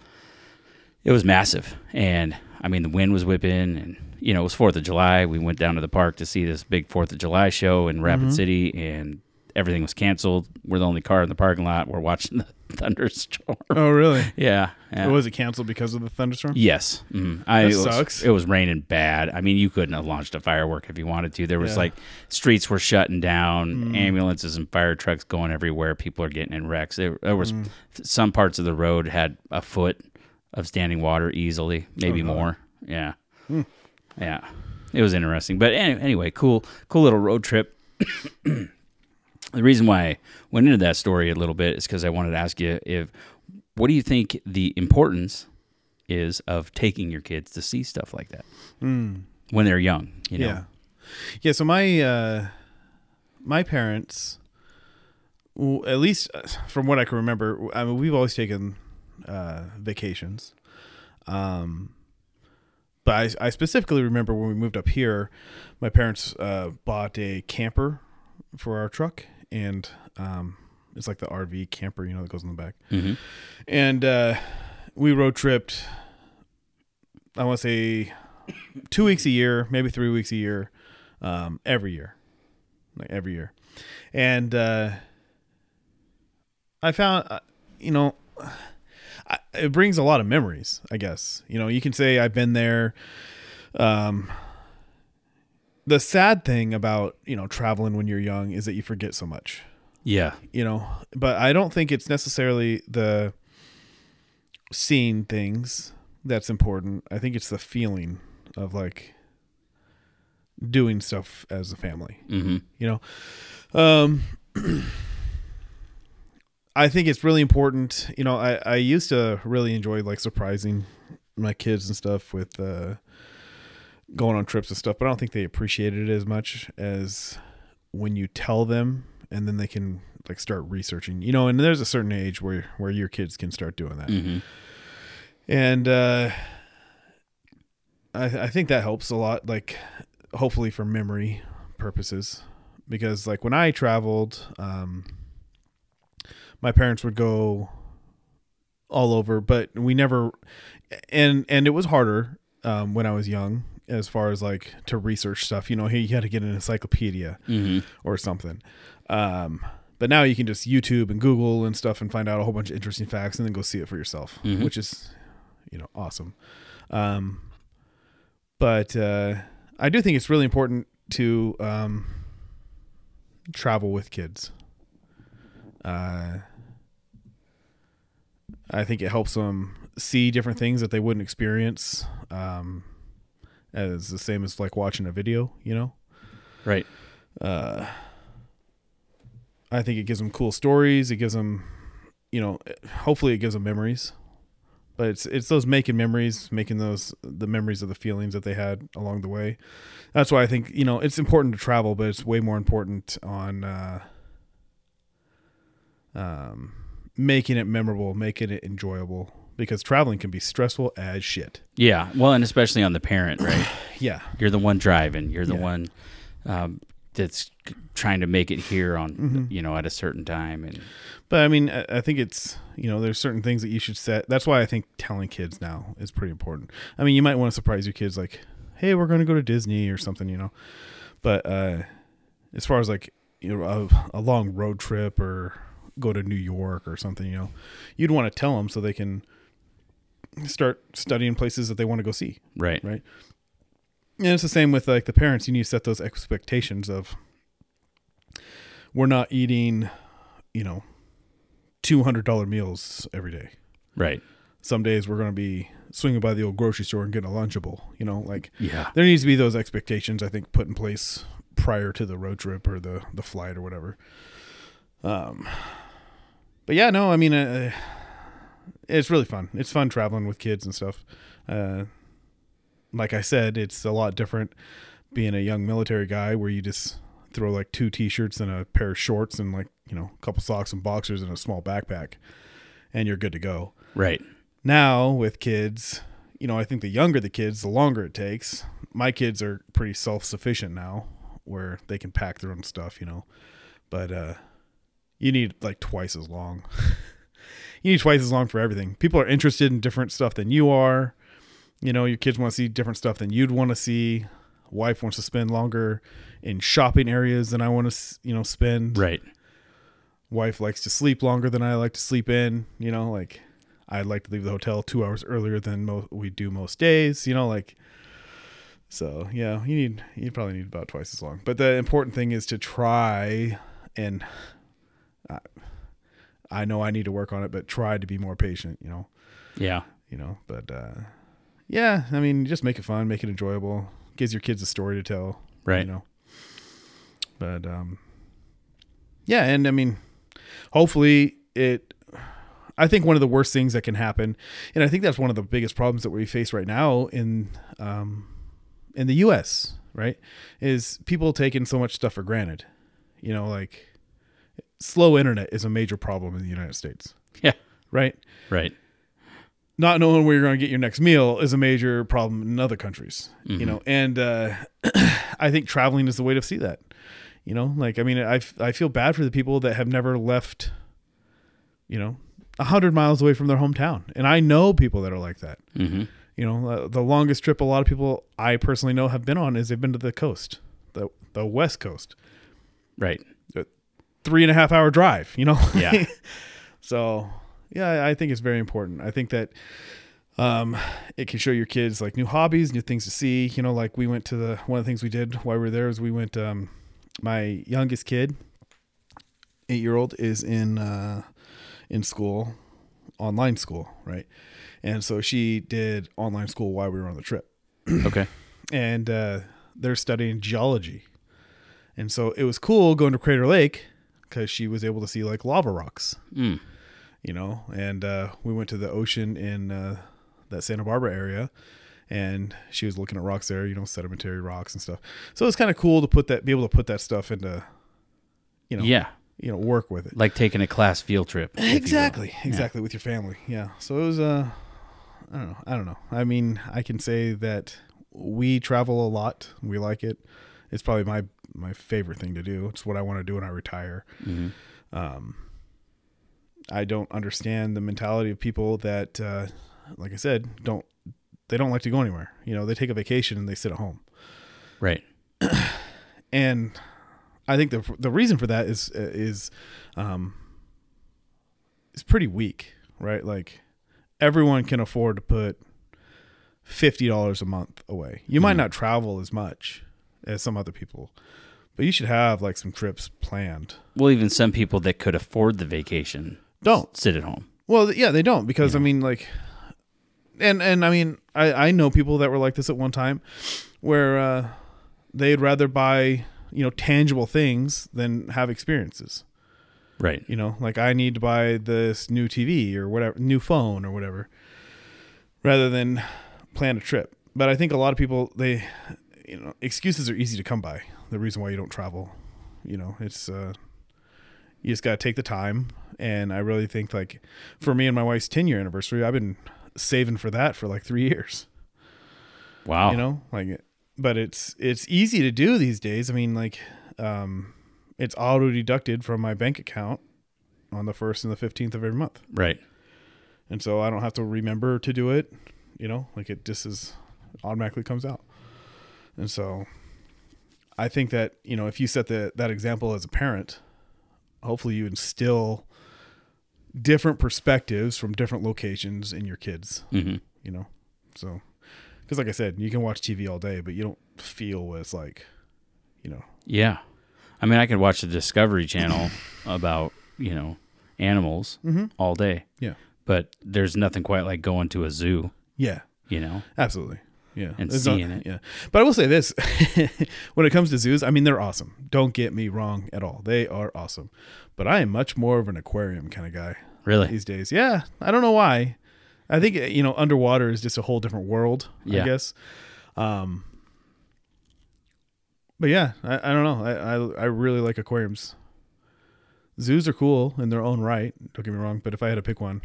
it was massive. And I mean, the wind was whipping and, you know, it was 4th of July. We went down to the park to see this big 4th of July show in Rapid City and everything was canceled. We're the only car in the parking lot. We're watching the thunderstorm. Oh, really? yeah, yeah. Was it canceled because of the thunderstorm? Yes, mm. I, it was, sucks. It was raining bad. I mean, you couldn't have launched a firework if you wanted to. There was Yeah. like streets were shutting down, Mm. ambulances and fire trucks going everywhere. People are getting in wrecks. There, there was Mm. some parts of the road had a foot of standing water easily, maybe Oh. Hmm. more. Yeah, yeah. It was interesting, but anyway, cool, cool little road trip. The reason why I went into that story a little bit is because I wanted to ask you if what do you think the importance is of taking your kids to see stuff like that when they're young? You know, Yeah. Yeah. So my uh, my parents, at least uh, from what I can remember, I mean, we've always taken uh, vacations. Um, but I, I specifically remember when we moved up here, my parents uh, bought a camper for our truck, and um, it's like the RV camper, you know, that goes in the back. Mhm. And uh, we road tripped. I want to say two weeks a year, maybe three weeks a year, um, every year, like every year. And uh, I found, uh, you know, I, it brings a lot of memories. I guess you know you can say I've been there. Um, the sad thing about you know traveling when you're young is that you forget so much. Yeah, you know but i don't think it's necessarily the seeing things that's important. I think it's the feeling of like doing stuff as a family. Hmm you know um i think it's really important. You know i i used to really enjoy like surprising my kids and stuff with uh going on trips and stuff but i don't think they appreciated it as much as when you tell them and then they can like start researching you know and there's a certain age where where your kids can start doing that. Hmm and uh I, I think that helps a lot like hopefully for memory purposes because like when i traveled um my parents would go all over but we never and and it was harder um when i was young as far as like to research stuff you know you had to get an encyclopedia hmm or something. Um, but now you can just YouTube and Google and stuff and find out a whole bunch of interesting facts and then go see it for yourself, Mhm. which is, you know, awesome. Um, but uh, I do think it's really important to um, travel with kids. Uh, I think it helps them see different things that they wouldn't experience. Um, as the same as like watching a video, you know right. uh, I think it gives them cool stories. It gives them, you know, hopefully it gives them memories. But it's it's those making memories, making those the memories of the feelings that they had along the way. That's why I think you know it's important to travel, but it's way more important on uh, um, making it memorable, making it enjoyable. Because traveling can be stressful as shit. Yeah, well, and especially on the parent, right? Yeah, You're the one driving. You're the Yeah. one um, that's trying to make it here on, Mhm. you know, at a certain time. And But I mean, I I think it's you know, there's certain things that you should set. That's why I think telling kids now is pretty important. I mean, you might want to surprise your kids, like, "Hey, we're going to go to Disney" or something, you know. But uh, as far as like you know, a, a long road trip or go to New York or something, you know, you'd want to tell them so they can start studying places that they want to go see. right, Right. And it's the same with like the parents. You need to set those expectations of we're not eating, you know, two hundred dollar meals every day. right. Some days we're going to be swinging by the old grocery store and getting a Lunchable. You know, like Yeah, there needs to be those expectations. I think put in place prior to the road trip or the the flight or whatever. Um, but yeah, no, I mean, uh, it's really fun. It's fun traveling with kids and stuff. Uh, like I said, it's a lot different being a young military guy where you just throw like two t-shirts and a pair of shorts and like you know a couple socks and boxers and a small backpack, and you're good to go right. now with kids you know i think the younger the kids the longer it takes my kids are pretty self-sufficient now where they can pack their own stuff you know but uh you need like twice as long you need twice as long for everything people are interested in different stuff than you are you know your kids want to see different stuff than you'd want to see wife wants to spend longer in shopping areas than i want to you know spend Right. wife likes to sleep longer than I like to sleep in. You know, like I'd like to leave the hotel two hours earlier than mo- we do most days. You know, like so yeah, you need you probably need about twice as long. But the important thing is to try and I know I need to work on it, but try to be more patient. You know, Yeah. you know. But uh, yeah, I mean, just make it fun, make it enjoyable. Gives your kids a story to tell. Right. You know. But um, yeah, and I mean, hopefully it. I think one of the worst things that can happen, and I think that's one of the biggest problems that we face right now in um, in the U.S. Right, is people taking so much stuff for granted. You know, like slow internet is a major problem in the United States. Yeah. Right Right. not knowing where you're going to get your next meal is a major problem in other countries Mm-hmm. you know and uh, i think traveling is the way to see that you know like i mean I, I feel bad for the people that have never left you know a hundred miles away from their hometown and i know people that are like that Mm-hmm. you know uh, the longest trip a lot of people i personally know have been on is they've been to the coast the, the west coast Right. Three and a half hour drive you know Yeah. So yeah, I think it's very important. I think that um, it can show your kids like new hobbies, new things to see. You know, like we went to the one of the things we did while we were there is we went. Um, my youngest kid, eight year old, is in uh, in school, online school, right? And so she did online school while we were on the trip Okay. and uh, they're studying geology. And so it was cool going to Crater Lake because she was able to see like lava rocks, Mm. you know. And uh, we went to the ocean in uh, that Santa Barbara area, and she was looking at rocks there, you know, sedimentary rocks and stuff. So it's kind of cool to put that, be able to put that stuff into, you know, Yeah. you know, work with it. Like taking a class field trip. if you will. Exactly, exactly with your family. Yeah. So it was uh I don't know. I don't know. I mean, I can say that we travel a lot. We like it. It's probably my my favorite thing to do. It's what I want to do when I retire. Mhm. Um I don't understand the mentality of people that uh like I said, don't they don't like to go anywhere. You know, they take a vacation and they sit at home Right. and I think the the reason for that is is um is pretty weak, right? Like everyone can afford to put fifty dollars a month away. You might not travel as much as some other people, but you should have like some trips planned. Well, even some people that could afford the vacation Don't sit at home. Well, yeah, they don't because I mean, like, and and I mean, I I know people that were like this at one time, where uh, they'd rather buy you know tangible things than have experiences. Right. You know, like I need to buy this new TV or whatever, new phone or whatever, rather than plan a trip. But I think a lot of people they, you know, excuses are easy to come by. The reason why you don't travel, you know, it's uh, you just got to take the time. And I really think like for me and my wife's ten year anniversary, I've been saving for that for like three years. Wow. You know, like, but it's it's easy to do these days. I mean, like, um, it's auto deducted from my bank account on the first and the fifteenth of every month, Right. and so I don't have to remember to do it. You know, like it just is automatically comes out, and so I think that you know if you set the that example as a parent, hopefully you instill different perspectives from different locations in your kids hmm you know? So because like i said you can watch tv all day but you don't feel what it's like you know? Yeah. I mean, I could watch the Discovery Channel about, you know, animals all day, yeah. But there's nothing quite like going to a zoo, yeah. You know? absolutely yeah. And no- seeing it. yeah. But i will say this when it comes to zoos i mean they're awesome. Don't get me wrong at all. They are awesome. But i am much more of an aquarium kind of guy Really? these days. Yeah. I don't know why. I think you know underwater is just a whole different world Yeah. i guess. Um but yeah i, I don't know. I, I i really like aquariums. Zoos are cool in their own right don't get me wrong but if i had to pick one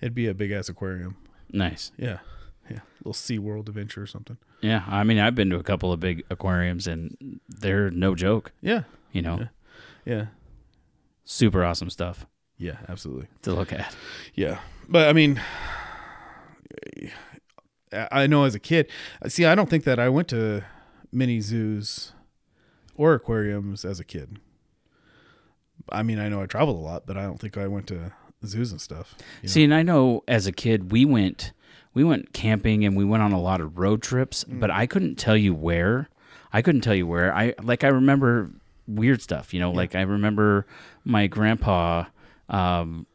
it'd be a big ass aquarium. Nice. yeah yeah little sea world adventure or something Yeah. I mean, I've been to a couple of big aquariums and they're no joke, yeah you know? Yeah. yeah Super awesome stuff yeah absolutely to look at. Yeah, but I mean, I know as a kid. See, I don't think that I went to many zoos or aquariums as a kid. I mean, I know I traveled a lot, but I don't think I went to zoos and stuff. you know? See, and I know as a kid we went we went camping and we went on a lot of road trips, but I couldn't tell you where. I couldn't tell you where. I like I remember weird stuff, you know, like I remember my grandpa um,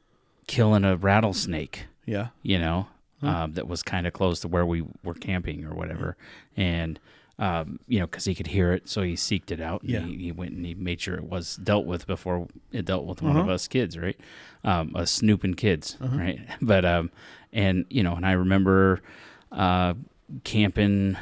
killing a rattlesnake, Yeah. you know, um, that was kind of close to where we were camping or whatever, and. Um, you know, because he could hear it, so he seeked it out. And Yeah. he, he went and he made sure it was dealt with before it dealt with one of us kids, right? Um, us snooping kids, right? But um, and you know, and I remember uh, camping.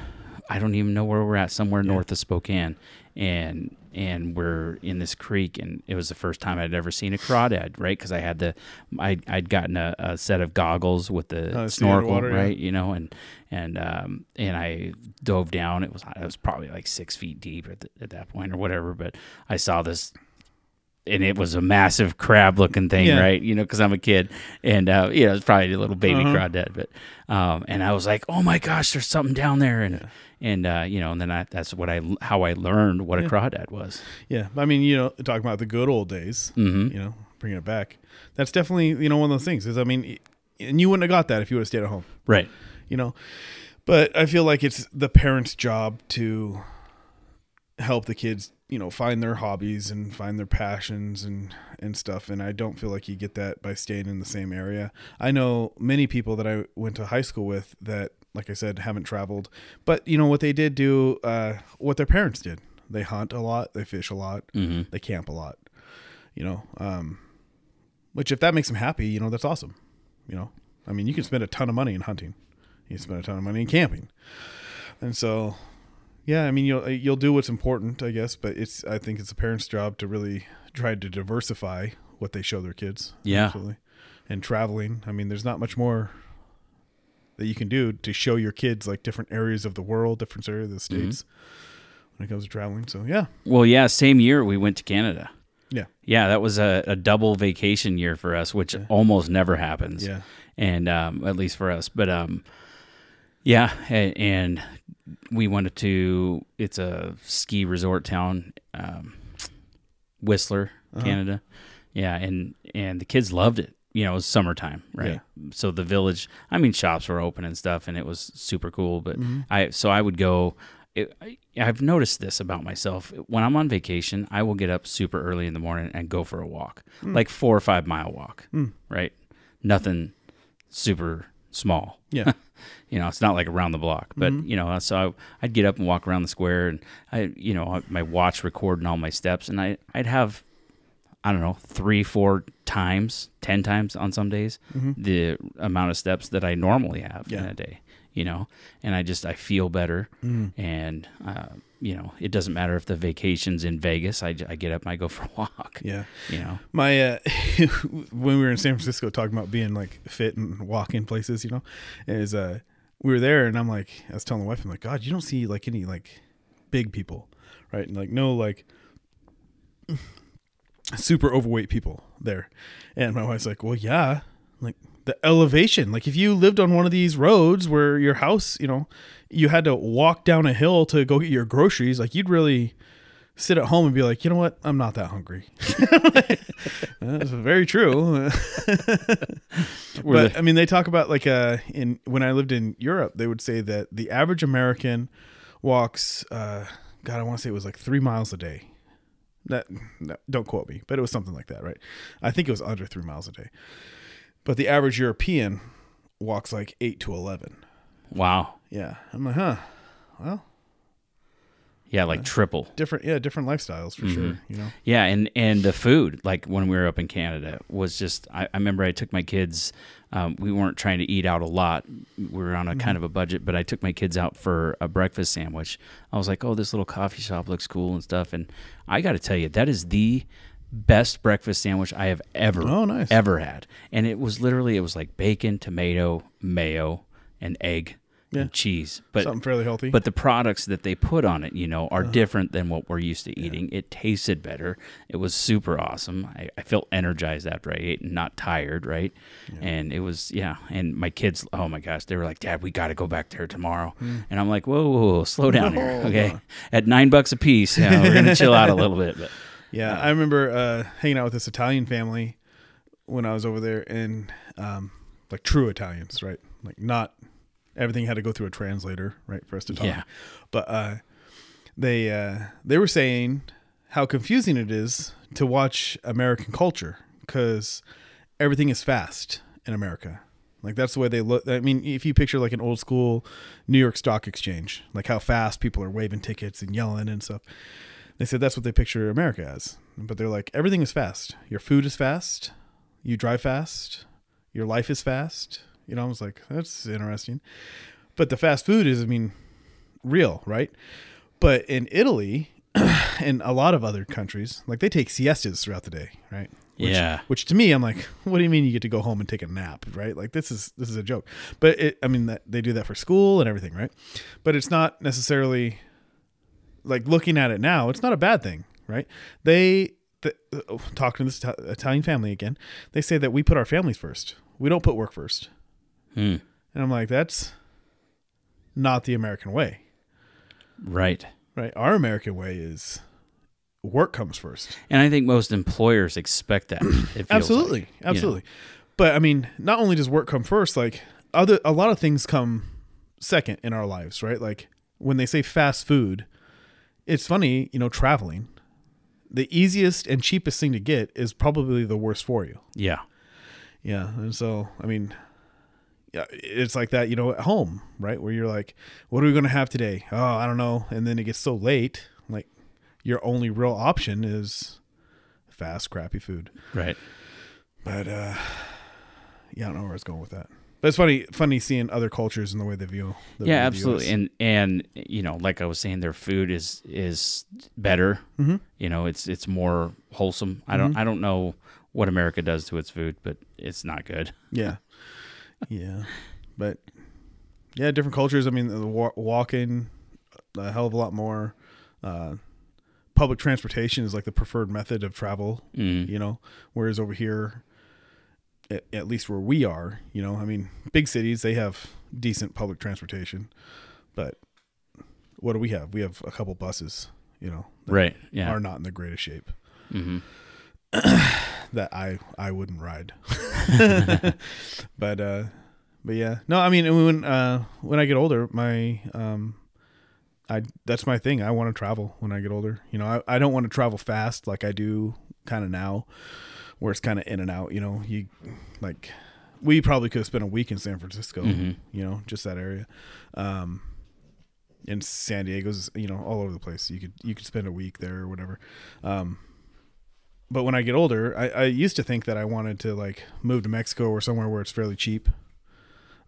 I don't even know where we're at, somewhere north of Spokane, and and we're in this creek, and it was the first time I'd ever seen a crawdad, right? Because I had the, I I'd gotten a, a set of goggles with the the snorkel, water, yeah. right? You know, and and um and I dove down. It was it was probably like six feet deep at, the, at that point or whatever, but I saw this and it was a massive crab looking thing, Yeah. right? You know, because I'm a kid, and uh, you know, it's probably a little baby Uh-huh. crawdad, but um, and I was like, oh my gosh, there's something down there, and and uh, you know, and then I, that's what I how I learned what a crawdad was. Yeah. I mean, you know, talking about the good old days, Mhm. you know, bringing it back. That's definitely, you know, one of those things is, I mean, and you wouldn't have got that if you would have stayed at home, Right. you know, but I feel like it's the parents' job to help the kids, you know, find their hobbies and find their passions and, and stuff. And I don't feel like you get that by staying in the same area. I know many people that I went to high school with that, like I said, haven't traveled, but you know what they did do, uh, what their parents did. They hunt a lot, they fish a lot, hmm they camp a lot you know um which if that makes them happy you know that's awesome you know i mean you can spend a ton of money in hunting you can spend a ton of money in camping and so yeah i mean you'll you'll do what's important i guess but it's i think it's a parent's job to really try to diversify what they show their kids Yeah. absolutely and traveling i mean there's not much more that you can do to show your kids like different areas of the world different areas of the states when it comes to traveling so yeah Well, yeah, same year we went to Canada. yeah Yeah, that was a, a double vacation year for us, which almost never happens. yeah and um, at least for us. But um, yeah, and, we wanted to. It's a ski resort town, um, Whistler, uh-huh. Canada. Yeah, and and the kids loved it. You know, it was summertime, right? So the village, I mean, shops were open and stuff, and it was super cool. But mm-hmm. I, so I would go. It, I, I've noticed this about myself. When I'm on vacation, I will get up super early in the morning and go for a walk, mm. like four or five mile walk, mm. right? Nothing super small. yeah. You know, it's not like around the block, but mm-hmm. you know, so I, I'd get up and walk around the square, and I, you know, my watch recording all my steps, and I, I'd have, I don't know, three, four times, ten times on some days, mm-hmm. the amount of steps that I normally have in a day. You know, and I just I feel better, mm. and uh, you know, it doesn't matter if the vacation's in Vegas. I, I get up and I go for a walk. yeah You know, my uh when we were in San Francisco talking about being like fit and walking places, you know, is uh we were there and I'm like I was telling the wife I'm like god you don't see like any like big people right and like no like super overweight people there and my wife's like well yeah like the elevation like if you lived on one of these roads where your house you know you had to walk down a hill to go get your groceries like you'd really sit at home and be like you know what i'm not that hungry that's very true but I mean, they talk about like uh in when I lived in Europe, they would say that the average American walks. uh God, I want to say it was like three miles a day. That no, don't quote me, but it was something like that, right? I think it was under three miles a day. But the average European walks like eight to eleven. wow, Yeah, I'm like, huh? Well, yeah, like triple. different, yeah, different lifestyles for sure. You know, Yeah, and and the food, like when we were up in Canada, was just. I, I remember I took my kids. Um, we weren't trying to eat out a lot. We were on a kind of a budget, but I took my kids out for a breakfast sandwich. I was like, "Oh, this little coffee shop looks cool and stuff." And I got to tell you, that is the best breakfast sandwich I have ever Oh, nice. ever had. And it was literally it was like bacon, tomato, mayo, and egg Yeah. and cheese. But something fairly healthy. but the products that they put on it, you know, are Uh-huh. different than what we're used to eating. It tasted better. It was super awesome. I, I felt energized after I ate and not tired, right? And it was, yeah. And my kids, oh my gosh, they were like, Dad, we got to go back there tomorrow. And I'm like, whoa, whoa, whoa, slow down here. Hmm. Okay. no. At nine bucks a piece, yeah, we're going to chill out a little bit. But Yeah, I remember uh, hanging out with this Italian family when I was over there, and um, like true Italians, right? Like not everything had to go through a translator, right, for us to talk. Yeah. But uh, they uh, they were saying how confusing it is to watch American culture because everything is fast in America. Like that's the way they look. I mean, if you picture like an old school New York Stock Exchange, like how fast people are waving tickets and yelling and stuff. They said that's what they picture America as. But they're like everything is fast. Your food is fast. You drive fast. Your life is fast. You know, I was like, that's interesting. But the fast food is, I mean, real, right? But in Italy and a lot of other countries, like they take siestas throughout the day, right? Which, Yeah. Which to me, I'm like, what do you mean you get to go home and take a nap, right? Like this is this is a joke. But it, I mean, that they do that for school and everything, right? But it's not necessarily like looking at it now. It's not a bad thing, right? They the, talking to this Italian family again. They say that we put our families first. We don't put work first. Hmm. And I'm like, that's not the American way, Right. right? Our American way is work comes first. And I think most employers expect that. Absolutely, like, you know. absolutely. But I mean, not only does work come first, like other a lot of things come second in our lives, right? Like when they say fast food, it's funny, you know, traveling. The easiest and cheapest thing to get is probably the worst for you. Yeah. Yeah, and so I mean, yeah, it's like that, you know, at home, right? Where you're like, "What are we gonna have today?" Oh, I don't know. And then it gets so late, like your only real option is fast, crappy food. Right. But uh, yeah, I don't know where I was going with that. It's funny, funny seeing other cultures and the way they view. The, yeah, absolutely. And and you know, like I was saying, their food is is better. Mm-hmm. You know, it's it's more wholesome. I don't I don't know what America does to its food, but it's not good. yeah, yeah, but yeah, different cultures. I mean, the walking a hell of a lot more. Uh, public transportation is like the preferred method of travel. Mm. You know, whereas over here, at, at least where we are, you know, I mean, big cities they have decent public transportation, but what do we have? We have a couple buses. You know, that Right. Yeah. are not in the greatest shape. hmm that I I wouldn't ride. but uh but yeah. No, I mean when uh when I get older, my um I that's my thing. I want to travel when I get older. You know, I, I don't want to travel fast like I do kind of now where it's kind of in and out, you know. You like we probably could have spent a week in San Francisco, Mhm. you know, just that area. Um in San Diego's, you know, all over the place. You could you could spend a week there or whatever. Um but when I get older, I, I used to think that I wanted to like move to Mexico or somewhere where it's fairly cheap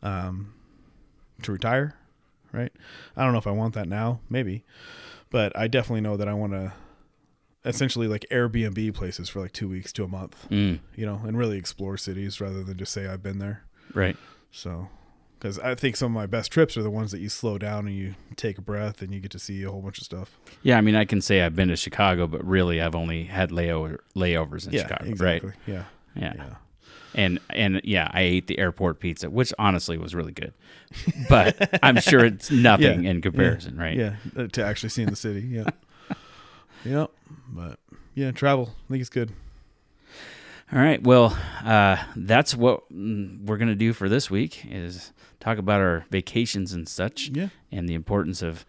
um, to retire, right? I don't know if I want that now, maybe, but I definitely know that I want to essentially like Airbnb places for like two weeks to a month, Mm. you know, and really explore cities rather than just say I've been there. Right. So, because I think some of my best trips are the ones that you slow down and you take a breath and you get to see a whole bunch of stuff. Yeah. I mean, I can say I've been to Chicago, but really, I've only had layover layovers in yeah, Chicago. exactly. Right. Yeah, Yeah. yeah. And and yeah, I ate the airport pizza, which honestly was really good. But I'm sure it's nothing Yeah, in comparison, right? Yeah, to actually seeing the city. Yeah. Yep. But yeah, travel. I think it's good. All right. Well, uh, that's what we're gonna do for this week is talk about our vacations and such, Yeah. and the importance of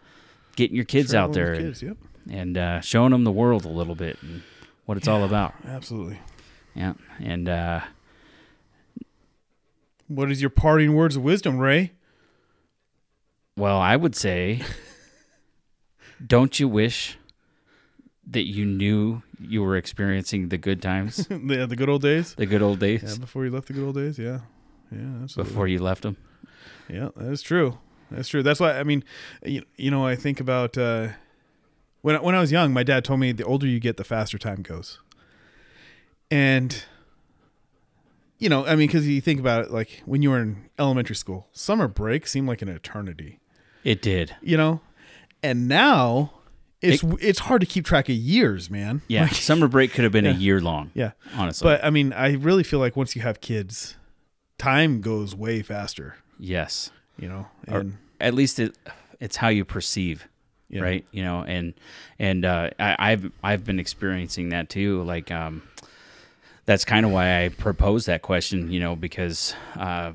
getting your kids out there and, kids, Yep. and uh, showing them the world a little bit and what it's all about. Absolutely. Yeah. And uh, What is your parting words of wisdom, Ray? well, I would say, don't you wish that you knew you were experiencing the good times, the, the good old days. the good old days, Yeah, before you left the good old days. Yeah. Yeah, absolutely. before you left them? Yeah, that is true. That's true. That's why I mean, you, you know, I think about uh, when I- when I was young, my dad told me the older you get, the faster time goes. And you know, I mean, because you think about it, like when you were in elementary school, summer break seemed like an eternity. It did. You know, and now it's it's hard to keep track of years, man. Yeah. Like, Summer break could have been Yeah. a year long. yeah. Honestly. But I mean, I really feel like once you have kids, time goes way faster. yes. You know, and at least it it's how you perceive Yeah. right? You know, and and uh, I, I've I've been experiencing that too. Like, um, that's kind of why I proposed that question. You know, because uh,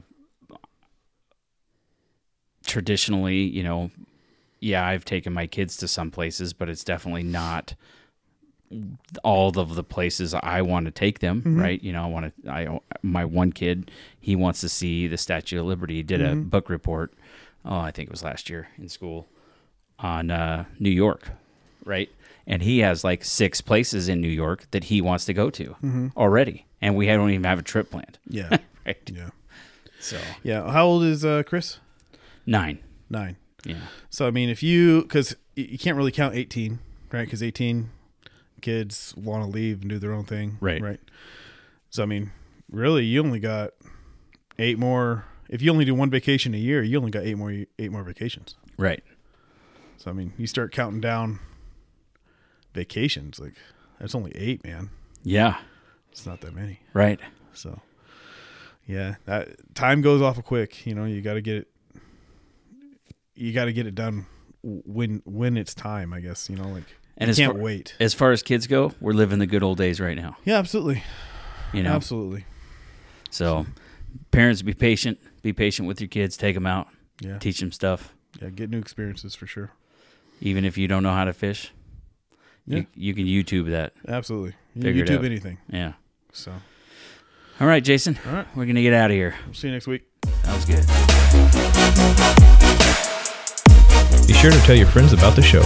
traditionally, you know, yeah, I've taken my kids to some places, but it's definitely not all of the places I want to take them, right? You know, I want to. I my one kid, he wants to see the Statue of Liberty. He did a book report. Oh, I think it was last year in school on uh, New York, right? And he has like six places in New York that he wants to go to already, and we don't even have a trip planned, Yeah. right? yeah. So Yeah. How old is uh, Chris? nine, Nine. Yeah, So I mean, if you because you can't really count eighteen, right? Because eighteen kids want to leave and do their own thing, Right. Right. So I mean, really, you only got eight more. If you only do one vacation a year, you only got eight more eight more vacations. right, So I mean, you start counting down vacations, like that's only eight, man. yeah, It's not that many. right, So yeah, that time goes awful quick. You know, you got to get it. You got to get it done when when it's time. I guess you know, like And you as can't far- wait. As far as kids go, we're living the good old days right now. Yeah, absolutely, You know, absolutely. so parents be patient. Be patient with your kids. Take them out. Yeah, Teach them stuff. yeah, get new experiences for sure. Even if you don't know how to fish, Yeah. you, you can YouTube that. Absolutely, you YouTube anything. Yeah. So All right, Jason. All right. We're gonna get out of here. we'll see you next week. Sounds good. Sure to tell your friends about the show.